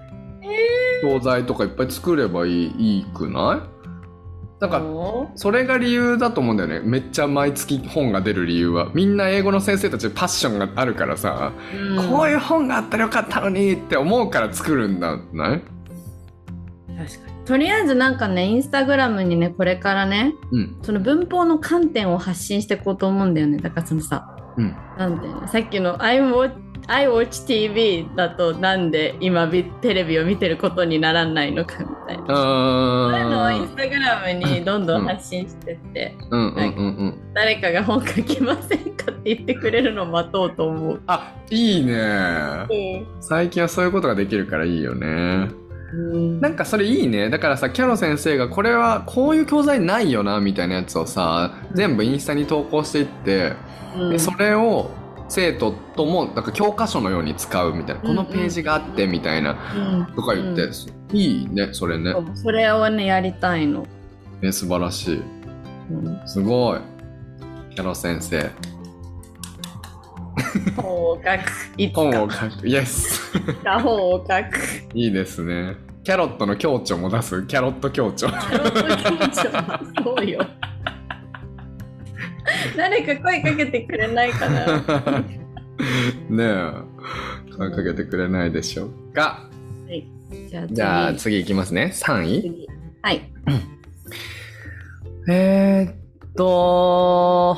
教材とかいっぱい作ればいいいいくない？なんかおそれが理由だと思うんだよね。めっちゃ毎月本が出る理由は。みんな英語の先生たちパッションがあるからさ、うん。こういう本があったらよかったのにって思うから作るんだない？確かに。とりあえずなんかね、インスタグラムにね、これからね、うん。その文法の観点を発信していこうと思うんだよね。だからそのさ、うん。なんていうのさっきの I watch, I watch TV だとなんで今ビテレビを見てることにならないのかみたいな。そういうのをインうスタグラムにどんどん発信してって、んうんうんうん。誰かが本書きませんかって言ってくれるのを待とうと思う。あいいね。最近はそういうことができるからいいよね。うん。なんかそれいいね。だからさキャロ先生がこれはこういう教材ないよなみたいなやつをさ全部インスタに投稿していってうん。でそれを生徒ともなんか教科書のように使うみたいなこのページがあってみたいなうんとか言っていいねそれねそれをねやりたいの。ね素晴らしいうんすごいキャロ先生本を書く。いつ本かを書く。イエス。本を書く。いいですね。キャロットの強調も出す？キャロット強調。キャロット緊張そうよ。誰か声かけてくれないかな。ねえ。声かけてくれないでしょうか。はい。じゃあ次。いきますね。3位？次はい。えー、っと、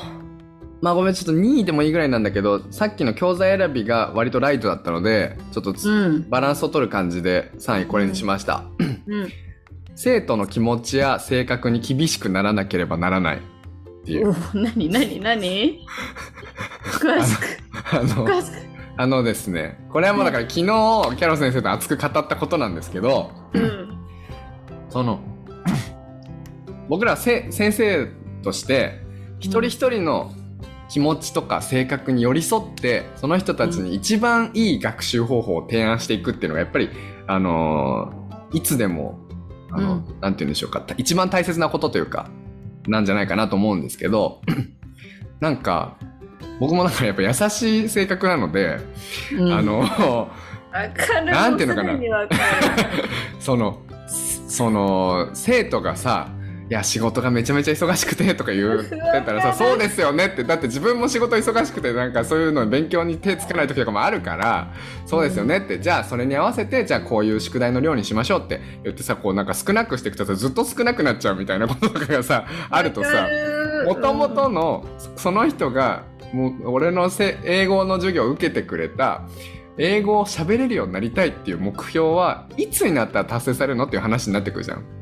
まあごめん、ちょっと2位でもいいぐらいなんだけど、さっきの教材選びが割とライトだったので、ちょっとつうん。バランスを取る感じで3位これにしました。うん。生徒の気持ちや性格に厳しくならなければならないっていう。おなになになに詳しく、あの。あのですね、これはもうだから昨日、キャロ先生と熱く語ったことなんですけど、うん。その、僕らせ先生として、一人一人の気持ちとか性格に寄り添って、その人たちに一番いい学習方法を提案していくっていうのが、やっぱり、あのーいつでも、あの、うんなんて言うんでしょうか、一番大切なことというか、なんじゃないかなと思うんですけど、なんか、僕もなんかやっぱ優しい性格なので、うんあ、の。なんていうのかな その、その、生徒がさ、いや、仕事がめちゃめちゃ忙しくてとか言 ってたらさ、そうです。よねって、だって自分も仕事忙しくて、なんかそういうの勉強に手つかない時とかもあるから、そうですよねって、じゃあそれに合わせて、じゃあこういう宿題の量にしましょうって。言ってさ、こうなんか少なくしていくとさ、ずっと少なくなっちゃうみたいなこととかがさ、あるとさ、もともとのその人がもう俺のせ英語の授業を受けてくれた英語を喋れるようになりたいっていう目標はいつになったら達成されるのっていう話になってくるじゃん。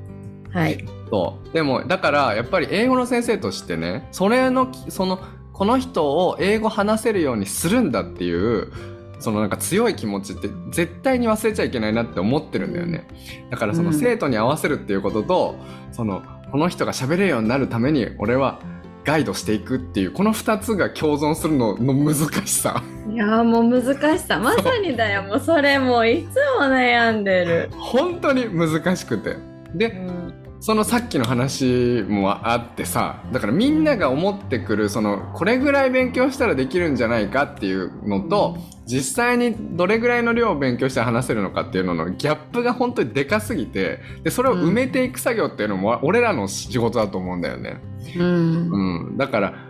はい。そうでもだからやっぱり英語の先生としてねそれのそのこの人を英語話せるようにするんだっていうそのなんか強い気持ちって絶対に忘れちゃいけないなって思ってるんだよね。だからそのうん生徒に合わせるっていうことと、そのこの人が喋れるようになるために俺はガイドしていくっていうこの2つが共存するのの難しさいやーもう難しさ。まさにだよ。もうそれもういつも悩んでる。本当に難しくてうでん。そのさっきの話もあってさだからみんなが思ってくるそのこれぐらい勉強したらできるんじゃないかっていうのと、実際にどれぐらいの量を勉強して話せるのかっていうののギャップが本当にでかすぎてでそれを埋めていく作業っていうのも俺らの仕事だと思うんだよね。うん。うん、だから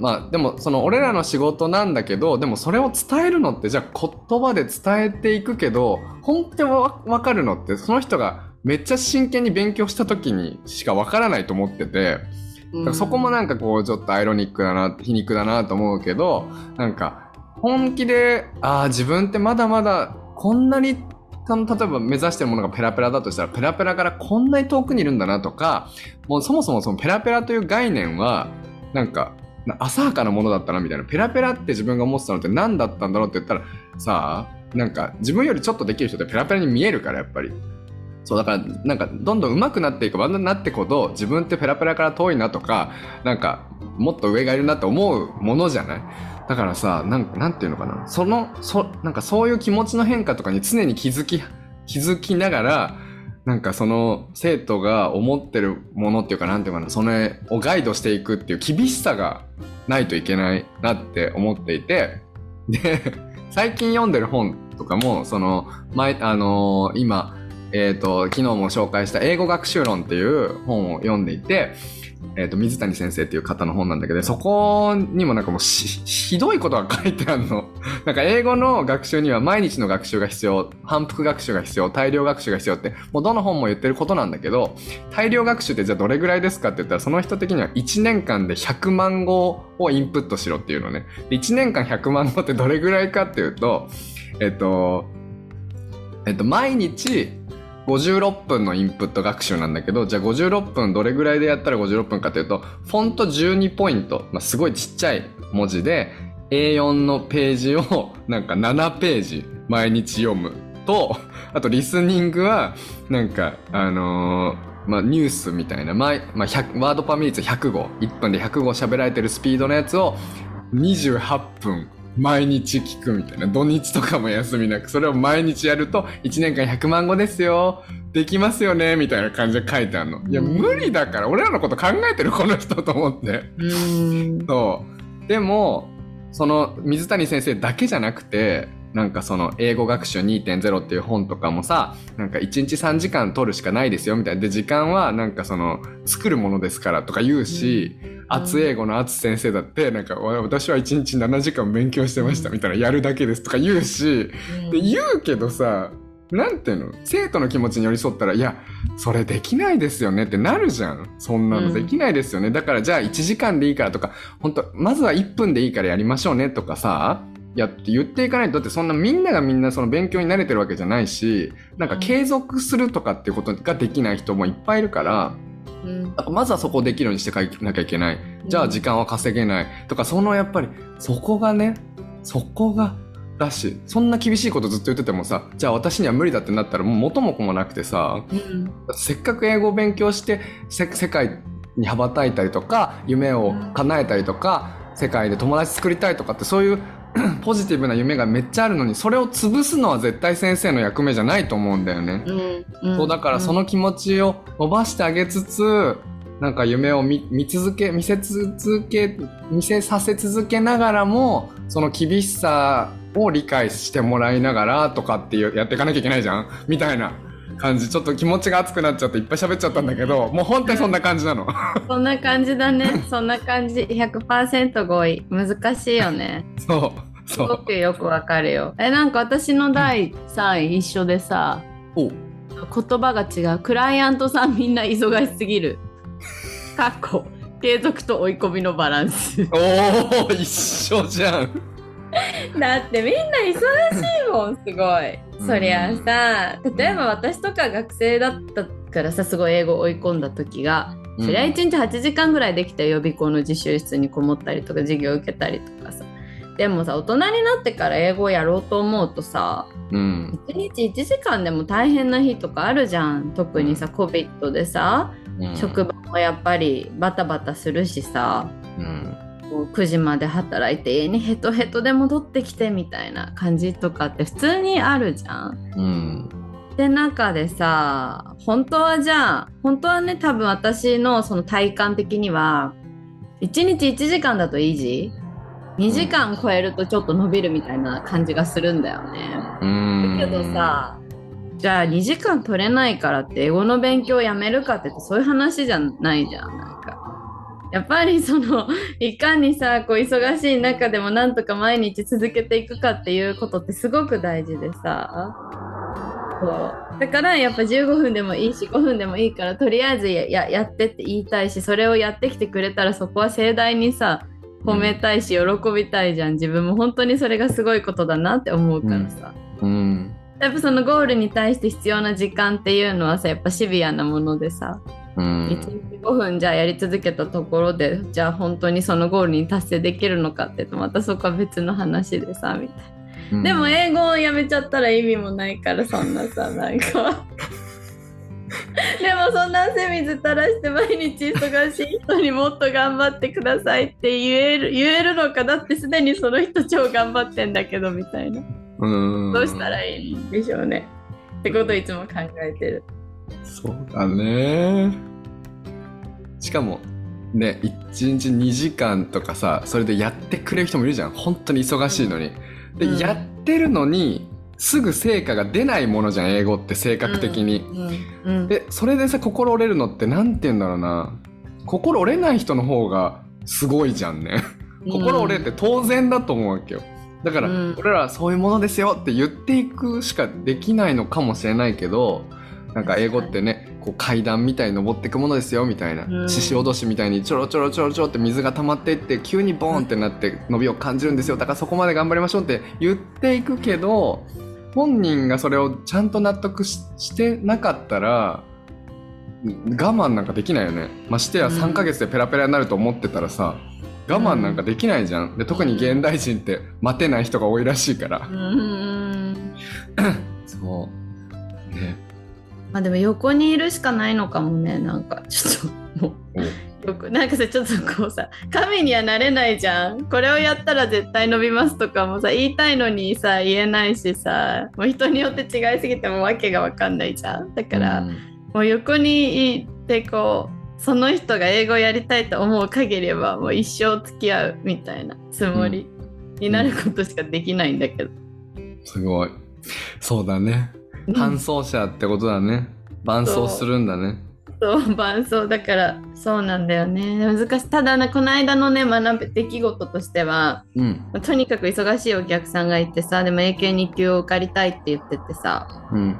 まあでもその俺らの仕事なんだけどでもそれを伝えるのってじゃあ言葉で伝えていくけど本当にわ分かるのってその人がめっちゃ真剣に勉強した時にしか分からないと思ってて。だからそこもなんかこうちょっとアイロニックだな皮肉だなと思うけどなんか本気でああ自分ってまだまだこんなに例えば目指してるものがペラペラだとしたらペラペラからこんなに遠くにいるんだなとかもうそもそもそのペラペラという概念はなんかな浅はかなものだったなみたいなペラペラって自分が思ってたのって何だったんだろうって言ったらさあなんか自分よりちょっとできる人ってペラペラに見えるからやっぱりそうだからなんかどんどん上手くなっていくばんだんなっていくほど自分ってペラペラから遠いなとかなんかもっと上がいるなって思うものじゃない？だからさなんなんていうのかな？そのそなんかそういう気持ちの変化とかに常に気づき気づきながらなんかその生徒が思ってるものっていうかなんていうかな？それをガイドしていくっていう厳しさがないといけないなって思っていてで最近読んでる本とかもその前あのー今えっ、と昨日も紹介した英語学習論っていう本を読んでいてえー、と水谷先生っていう方の本なんだけどそこにもなんかもうひどいことが書いてあるの。なんか英語の学習には毎日の学習が必要反復学習が必要大量学習が必要ってもうどの本も言ってることなんだけど大量学習ってじゃあどれぐらいですかって言ったらその人的には1年間で100万語をインプットしろっていうのね。1年間100万語ってどれぐらいかっていうとえっ、とえっ、と毎日56分のインプット学習なんだけど、じゃあ56分どれぐらいでやったら56分かというと、フォント12ポイント、まあ、すごいちっちゃい文字で、A4 のページを なんか7ページ毎日読む。と、あとリスニングは、なんか、あのーまあ、ニュースみたいな、まあ、100ワードパーミニッツ100語、1分で100語喋られてるスピードのやつを28分毎日聞くみたいな。土日とかも休みなく、それを毎日やると1年間100万語ですよ。できますよねみたいな感じで書いてあるの。いや、うん無理だから、俺らのこと考えてるこの人と思って。うん。そう。でも、その水谷先生だけじゃなくて、なんかその英語学習2.0っていう本とかもさ、なんか1日3時間取るしかないですよみたいな。で、時間はなんかその作るものですからとか言うし、厚英語の厚先生だって、なんかわ私は1日7時間勉強してましたみたいな、やるだけですとか言うし、で言うけどさ、なんていうの？生徒の気持ちに寄り添ったら、いや、それできないですよねってなるじゃん。そんなのできないですよね。だからじゃあ1時間でいいからとか、本当まずは1分でいいからやりましょうねとかさ、やって言っていかないと、だってそんなみんながみんなその勉強に慣れてるわけじゃないし、なんか継続するとかっていうことができない人もいっぱいいるから、うん。だからまずはそこをできるようにしていかなきゃいけない。じゃあ時間は稼げない。とか、そのやっぱり、そこがね、そこが、だし、そんな厳しいことずっと言っててもさ、じゃあ私には無理だってなったらもう元も子もなくてさ、うん。せっかく英語を勉強してせ世界に羽ばたいたりとか夢を叶えたりとか世界で友達作りたいとかってそういう ポジティブな夢がめっちゃあるのにそれを潰すのは絶対先生の役目じゃないと思うんだよね。うん。うんそうだからその気持ちを伸ばしてあげつつなんか夢を見見続け見せ続け見せさせ続けながらもその厳しさを理解してもらいながらとかっていうやっていかなきゃいけないじゃん。みたいな感じちょっと気持ちが熱くなっちゃっていっぱい喋っちゃったんだけどもう本当にそんな感じなの そんな感じだね。そんな感じ。100%合意。難しいよね。そうすそうごくよくわかるよ。え、なんか私の第3位一緒でさ、お言葉が違う。クライアントさんみんな忙しすぎる。かっこ継続と追い込みのバランス。おー一緒じゃん だってみんな忙しいもんすごい。うん。そりゃあさ例えば私とか学生だったからさすごい英語追い込んだ時が、そりゃ1日8時間ぐらいできたよ予備校の自習室にこもったりとか授業受けたりとかさ。でもさ大人になってから英語をやろうと思うとさうん。1日1時間でも大変な日とかあるじゃん。特にさ COVID でさうん。職場もやっぱりバタバタするしさ。うんもう9時まで働いて家にヘトヘトで戻ってきてみたいな感じとかって普通にあるじゃん。うんで中でさ本当はじゃあ本当はね多分私のその体感的には1日1時間だとイージー2時間超えるとちょっと伸びるみたいな感じがするんだよね。うんだけどさじゃあ2時間取れないからって英語の勉強をやめるかって言ってそういう話じゃないじゃんなんか。やっぱりその いかにさこう忙しい中でもなんとか毎日続けていくかっていうことってすごく大事でさ。そう。だからやっぱ15分でもいいし5分でもいいからとりあえずややってって言いたいしそれをやってきてくれたらそこは盛大にさ褒めたいし喜びたいじゃん。自分も本当にそれがすごいことだなって思うからさ。うん。やっぱそのゴールに対して必要な時間っていうのはさやっぱシビアなものでさ、うん。1日5分じゃあやり続けたところでじゃあ本当にそのゴールに達成できるのかってまたそこは別の話でさみたいな、でも英語をやめちゃったら意味もないからそんなさなんか。でもそんな汗水垂らして毎日忙しい人にもっと頑張ってくださいって言える言えるのかだってすでにその人超頑張ってんだけどみたいなうんどうしたらいいんでしょうね。ってことをいつも考えてる。そうだね。しかも、ね、1日2時間とかさ、それでやってくれる人もいるじゃん。本当に忙しいのに。で、うんやってるのに、すぐ成果が出ないものじゃん、英語って性格的に。うんうん、で、それでさ、心折れるのってなんて言うんだろうな。心折れない人の方がすごいじゃんね。心折れって当然だと思うわけよ。だから、うん。俺らはそういうものですよって言っていくしかできないのかもしれないけど、なんか英語ってね、こう階段みたいに登っていくものですよみたいな、うん。獅子おどしみたいにちょろちょろちょろちょろって水が溜まっていって急にボーンってなって伸びを感じるんですよ。だからそこまで頑張りましょうって言っていくけど本人がそれをちゃんと納得ししてなかったら我慢なんかできないよね。ましてやうん3ヶ月でペラペラになると思ってたらさ、我慢なんかできないじゃん。で特に現代人って待てない人が多いらしいから。う、ん そう。ね。まあでも横にいるしかないのかもね。なんかちょっともう。よくなんかさちょっとこうさ神にはなれないじゃん。これをやったら絶対伸びますとかもさ言いたいのにさ言えないしさもう人によって違いすぎてもわけがわかんないじゃん。だから、うん。もう横にいてこうその人が英語やりたいと思う限りはもう一生付き合うみたいなつもり、になることしかできないんだけど。すごい。そうだね。伴走者ってことだね。伴走するんだね。そう伴奏だからそうなんだよね難しいただなこの間のね学ぶ出来事としてはうん。とにかく忙しいお客さんがいてさでも英検2級を受かりたいって言っててさうん。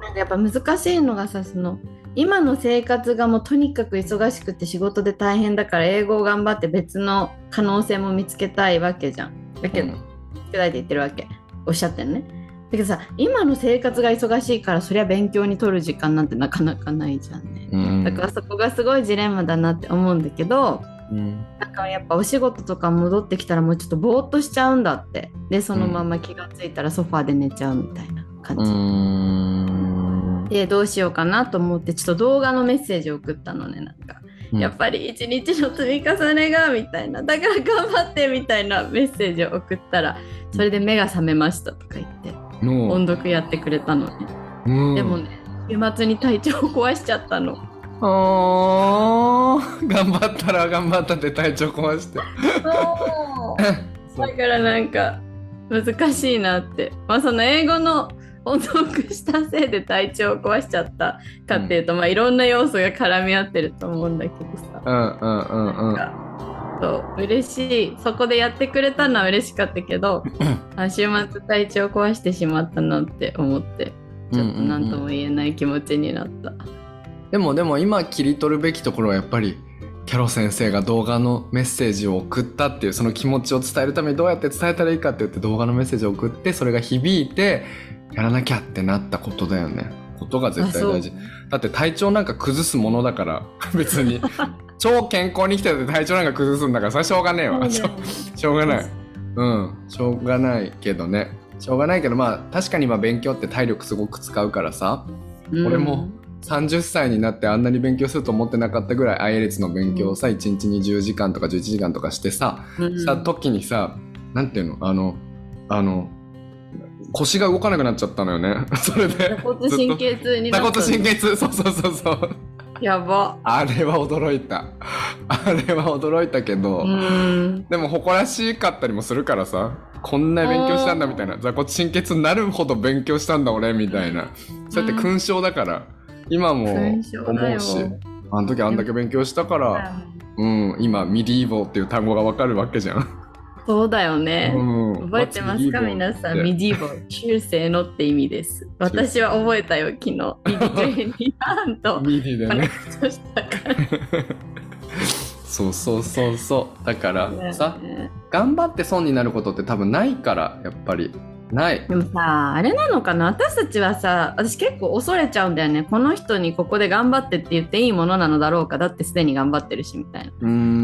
なんかやっぱ難しいのがさその今の生活がもうとにかく忙しくて仕事で大変だから英語を頑張って別の可能性も見つけたいわけじゃん。だけど、見つけたいって言ってるわけおっしゃってんね。だけどさ今の生活が忙しいからそりゃ勉強に取る時間なんてなかなかないじゃんね。うん。だからそこがすごいジレンマだなって思うんだけどうん。なんかやっぱお仕事とか戻ってきたらもうちょっとぼーっとしちゃうんだってでそのまま気がついたらソファーで寝ちゃうみたいな感うじ。ん。でどうしようかなと思ってちょっと動画のメッセージを送ったのねなんか、やっぱり一日の積み重ねがみたいな。だから 頑張ってみたいなメッセージを送ったらそれで目が覚めましたとか言っての音読やってくれたのね、うん、でもね週末に体調を壊しちゃったの。あー。頑張ったら頑張ったって体調壊して。だからなんか難しいなって。まあその英語の音読したせいで体調を壊しちゃったかっていうと、まあいろんな要素が絡み合ってると思うんだけどさ、うんうんうんうん。そう嬉しい。そこでやってくれたのは嬉しかったけど あ週末体調壊してしまったなって思ってちょっと何とも言えない気持ちになった、でもでも今切り取るべきところはやっぱりキャロ先生が動画のメッセージを送ったっていうその気持ちを伝えるためにどうやって伝えたらいいかって言って動画のメッセージを送ってそれが響いてやらなきゃってなったことだよね。ことが絶対大事。だって体調なんか崩すものだから 別に超健康に生きてて体調なんか崩すんだからそれはしょうがねえわ。しょしょうがない。うん、しょうがないけどね。しょうがないけどまあ確かに今勉強って体力すごく使うからさ。うん俺も30歳になってあんなに勉強すると思ってなかったぐらい i 列の勉強をさ、1日に10時間とか11時間とかしてさ、うんした時にさなんていうの？あのあの腰が動かなくなっちゃったのよね。それで。座骨神経痛になった座骨神経痛。そうそうそうそう。やば。あれは驚いた。あれは驚いたけど、うん。でも誇らしかったりもするからさ。こんな勉強したんだみたいな。座骨神経痛になるほど勉強したんだ俺みたいな。そうやって勲章だから、今も思うし。あの時あんだけ勉強したから、うん、今ミディーボーっていう単語がわかるわけじゃん。そうだよね、うん、覚えてますか？皆さん、 medieva l、中世のって意味です。私は覚えたよ、昨日。ミディトレーニアンと medi でね。そう。そうそうそう。だからねさ、頑張って損になることって多分ないから、やっぱり。ない。でもさ、あれなのかな？私たちはさ、私結構恐れちゃうんだよね。この人にここで頑張ってって言っていいものなのだろうか。だってすでに頑張ってるし、みたいな。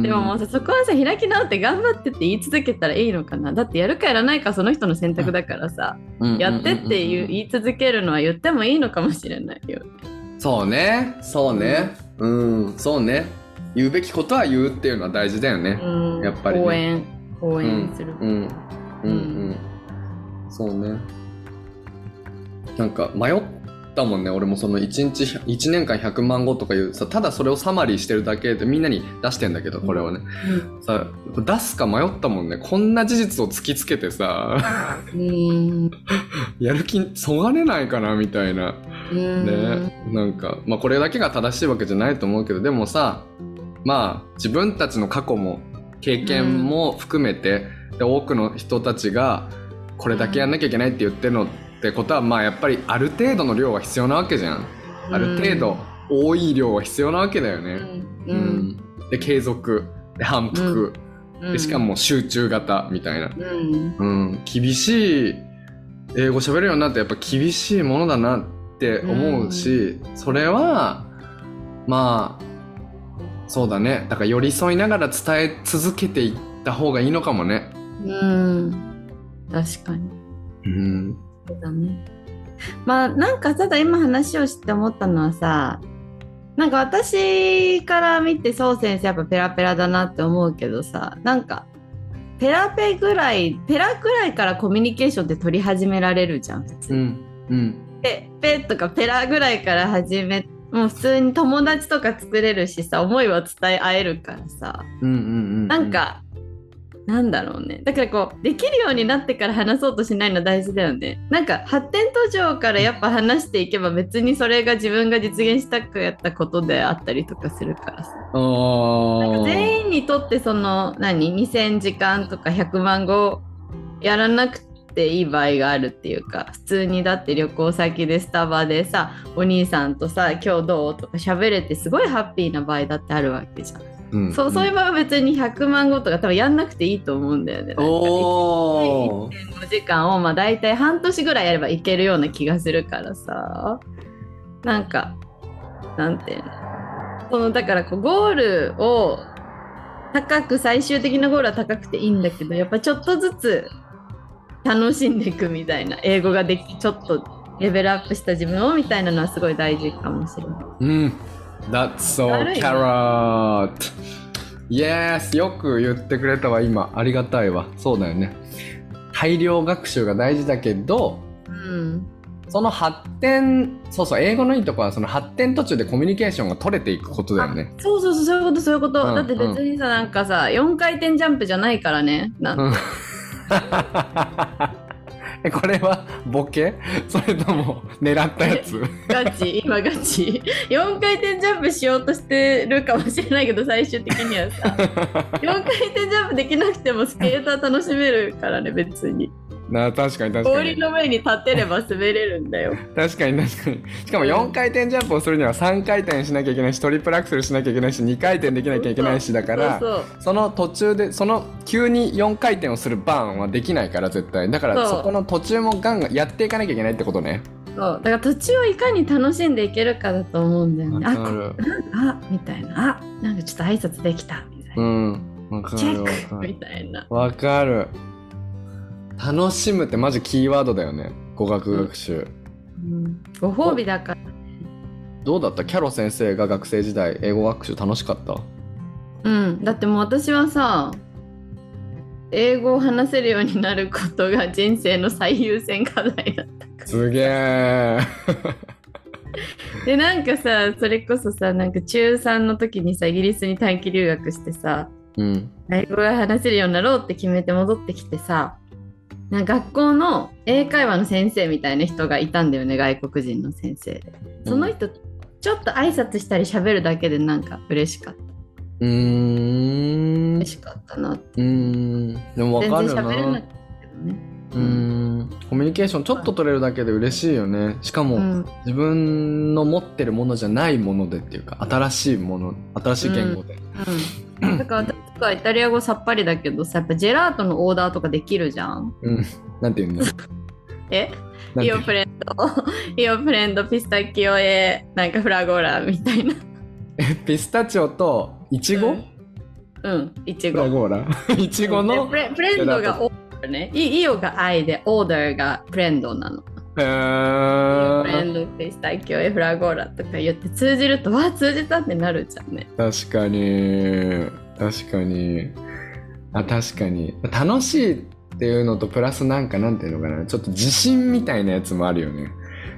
でももうさ、そこはさ、開き直って頑張ってって言い続けたらいいのかな？だってやるかやらないかその人の選択だからさ、うんやってって言い続けるのは言ってもいいのかもしれないよ。そうね。そうね。うん、そうね。言うべきことは言うっていうのは大事だよね。うん、やっぱりね応援、応援する。うん。うんうん。そうね。なんか迷ったもんね。俺もその1日、1年間100万語とかいうさ、ただそれをサマリーしてるだけでみんなに出してんだけど、これをね。さ、出すか迷ったもんね。こんな事実を突きつけてさ、うん。やる気そがれないかなみたいな。うんね。なんか、まあこれだけが正しいわけじゃないと思うけど、でもさ、まあ自分たちの過去も経験も含めて、で多くの人たちがこれだけやんなきゃいけないって言ってるのってことは、まあやっぱりある程度の量は必要なわけじゃん。ある程度多い量は必要なわけだよね。う。うんん。で、継続。で、反復。うんでしか、も集中型みたいな。うん。うん。厳しい、英語喋れるようになってやっぱ厳しいものだなって思うし、それは、まあ、そうだね。だから寄り添いながら伝え続けていった方がいいのかもね。うん。確かに。うん。そうだね。まあなんかただ今話をして思ったのはさなんか私から見てそう先生やっぱペラペラだなって思うけどさなんかペラペぐらいペラぐらいからコミュニケーションって取り始められるじゃん普通に。うん。うん。ペペとかペラぐらいから始めもう普通に友達とか作れるしさ思いは伝え合えるからさうんうんうん。なん、かなんだろうね。だからこうできるようになってから話そうとしないの大事だよね。なんか発展途上からやっぱ話していけば別にそれが自分が実現したくやったことであったりとかするからさ。なんか全員にとってその何？2000時間とか100万語やらなくていい場合があるっていうか普通にだって旅行先でスタバでさお兄さんとさ今日どう？とか喋れてすごいハッピーな場合だってあるわけじゃん。うんそうそういう場合は別に100万語とか多分やんなくていいと思うんだよね。おー1.5時間をまあ大体半年ぐらいやればいけるような気がするからさなんかなんていうのそのだからこうゴールを高く最終的なゴールは高くていいんだけどやっぱちょっとずつ楽しんでいくみたいな英語ができちょっとレベルアップした自分をみたいなのはすごい大事かもしれない。うん。That's so carrot. Yes! よく言ってくれたわ、今。ありがたいわ。そうだよね。大量学習が大事だけど、うんその発展、そうそう、英語のいいとこは、その発展途中でコミュニケーションが取れていくことだよね。そうそうそうそういうことそういうこと、うんだって別にさなんかさ4回転ジャンプじゃないからねなんうん えこれはボケ？それとも狙ったやつ？ガチ今ガチ。4回転ジャンプしようとしてるかもしれないけど最終的にはさ。4回転ジャンプできなくてもスケーター楽しめるからね別にな確かに確か氷にの上に立てれば滑れるんだよ。確かに確かに。しかも4回転ジャンプをするには3回転しなきゃいけない。しトリプルアクセルしなきゃいけないし2回転できなきゃいけないしだからその途中でその急に4回転をするバーンはできないから絶対。だからそこの途中もガンガンやっていかなきゃいけないってことね。そう。だから途中をいかに楽しんでいけるかだと思うんだよね。ああみたいな。あなんかちょっと挨拶できた。みたいうな、ん。わかチェック。みたいな。わかる楽しむってマジキーワードだよね。語学学習、うん。ご褒美だからどうだった？キャロ先生が学生時代英語学習楽しかった？うん、だってもう私はさ英語を話せるようになることが人生の最優先課題だったから。すげえ。でなんかさそれこそさなんか中3の時にさイギリスに短期留学してさうん。英語が話せるようになろうって決めて戻ってきてさな学校の英会話の先生みたいな人がいたんだよね外国人の先生。でその人、ちょっと挨拶したり喋るだけでなんか嬉しかった。うーん。嬉しかったなって。うーん。でも全然わかるな。喋れなかったけどね。うーん。コミュニケーションちょっと取れるだけで嬉しいよね。しかも、うん。自分の持ってるものじゃないものでっていうか新しいもの新しい言語で、うん、だから私とかイタリア語さっぱりだけどさやっぱジェラートのオーダーとかできるじゃん。うん、なんて言うんだろえ？うなんてイオプレンド、イオプレンド、ピスタキオエ、なんかフラゴーラみたいな。えピスタチオとイチゴ、うん、いちご。フラゴーラ？イチゴでのプレプレンドがオーダーね。イイオが愛で、オーダーがプレンドなの。へイオプレーンド、ピスタキオエ、フラゴーラとか言って通じると、わあ、通じたってなるじゃんね。確かに。確かに。あ確かに。楽しいっていうのとプラスなんかなんていうのかな。ちょっと自信みたいなやつもあるよね。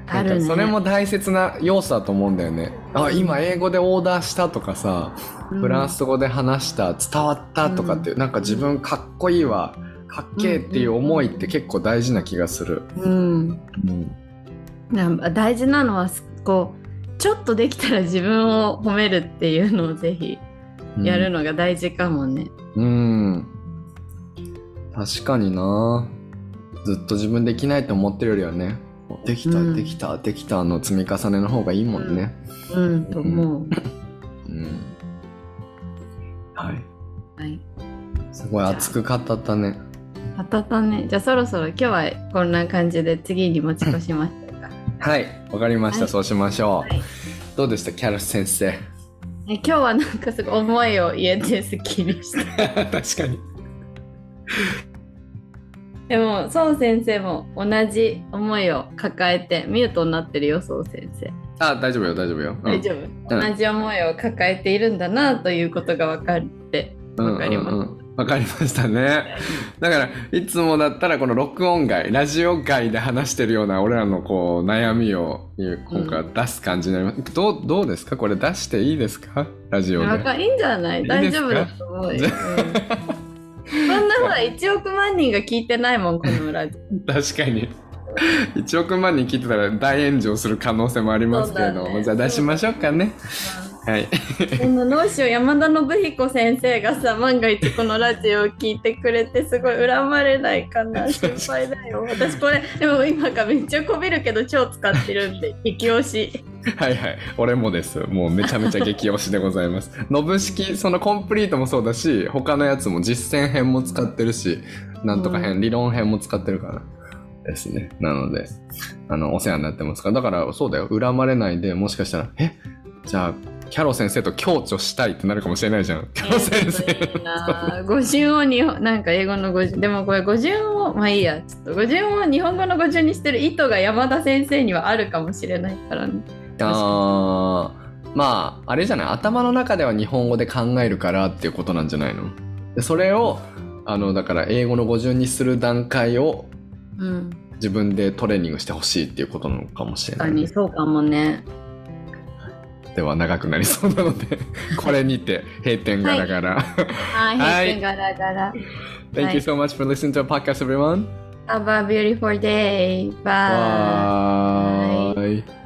あるね。それも大切な要素だと思うんだよね。あ今英語でオーダーしたとかさフランス語で話した伝わったとかって、なんか自分かっこいいわかっけえっていう思いって結構大事な気がする、うん。うん大事なのはすこうちょっとできたら自分を褒めるっていうのをぜひやるのが大事かもね。うん。確かになずっと自分できないと思ってるよりはね、できた、うんできた、できたの積み重ねの方がいいもんね。うん、と思う。うん。はい。はい。すごい熱く語ったね。あたたね。じゃあそろそろ今日はこんな感じで次に持ち越しましょうか。はい。わかりました、はいそうしましょう。はいどうでした？キャロス先生。え今日はなんかすごい思いを言えてすっきりした。確かに。でも、そう先生も同じ思いを抱えてミュートになってるよ、そう先生。あ、大丈夫よ、大丈夫よ。うん大丈夫、同じ思いを抱えているんだなということが分かって分かります。うんうんうんわかりましたね。だから、いつもだったらこの録音外、ラジオ外で話してるような俺らのこう悩みを今回は出す感じになります。どう、どうですか？これ出していいですか？ラジオで。わかいいんじゃない？大丈夫だと思うよ。そんなほら1億万人が聞いてないもんこのラジ 確かに。1億万人聞いてたら大炎上する可能性もありますけれども、ねじゃあ出しましょうかね。はい。オ。でもどうしよう山田信彦先生がさ万が一このラジオを聞いてくれてすごい恨まれないかな 心配だよ。私これでも今からめっちゃこびるけど超使ってるんで 激推し。はいはい。俺もです。もうめちゃめちゃ激推しでございます。ノブ式、そのコンプリートもそうだし、他のやつも実践編も使ってるし、なんとか編、理論編も使ってるから。ですね。なので、あの、お世話になってますから。だから、そうだよ。恨まれないで、もしかしたら、え？じゃあ、キャロ先生と共著したいってなるかもしれないじゃん。キャロ先生。語順を日本なんか英語の語順でもこれ語順をまあいいやちょっと語順を日本語の語順にしてる意図が山田先生にはあるかもしれないからね。あーまあ、あれじゃない？頭の中では日本語で考えるからっていうことなんじゃないの？でそれを、あの、だから英語の語順にする段階をうん。自分でトレーニングしてほしいっていうことなのかもしれ確ない。かにそうかもね。では長くなりそうなので、これにて閉店ガラガラ。はい、はい閉店ガラガラ。Thank you so much for listening to our podcast, everyone. Have a beautiful day. Bye. Bye.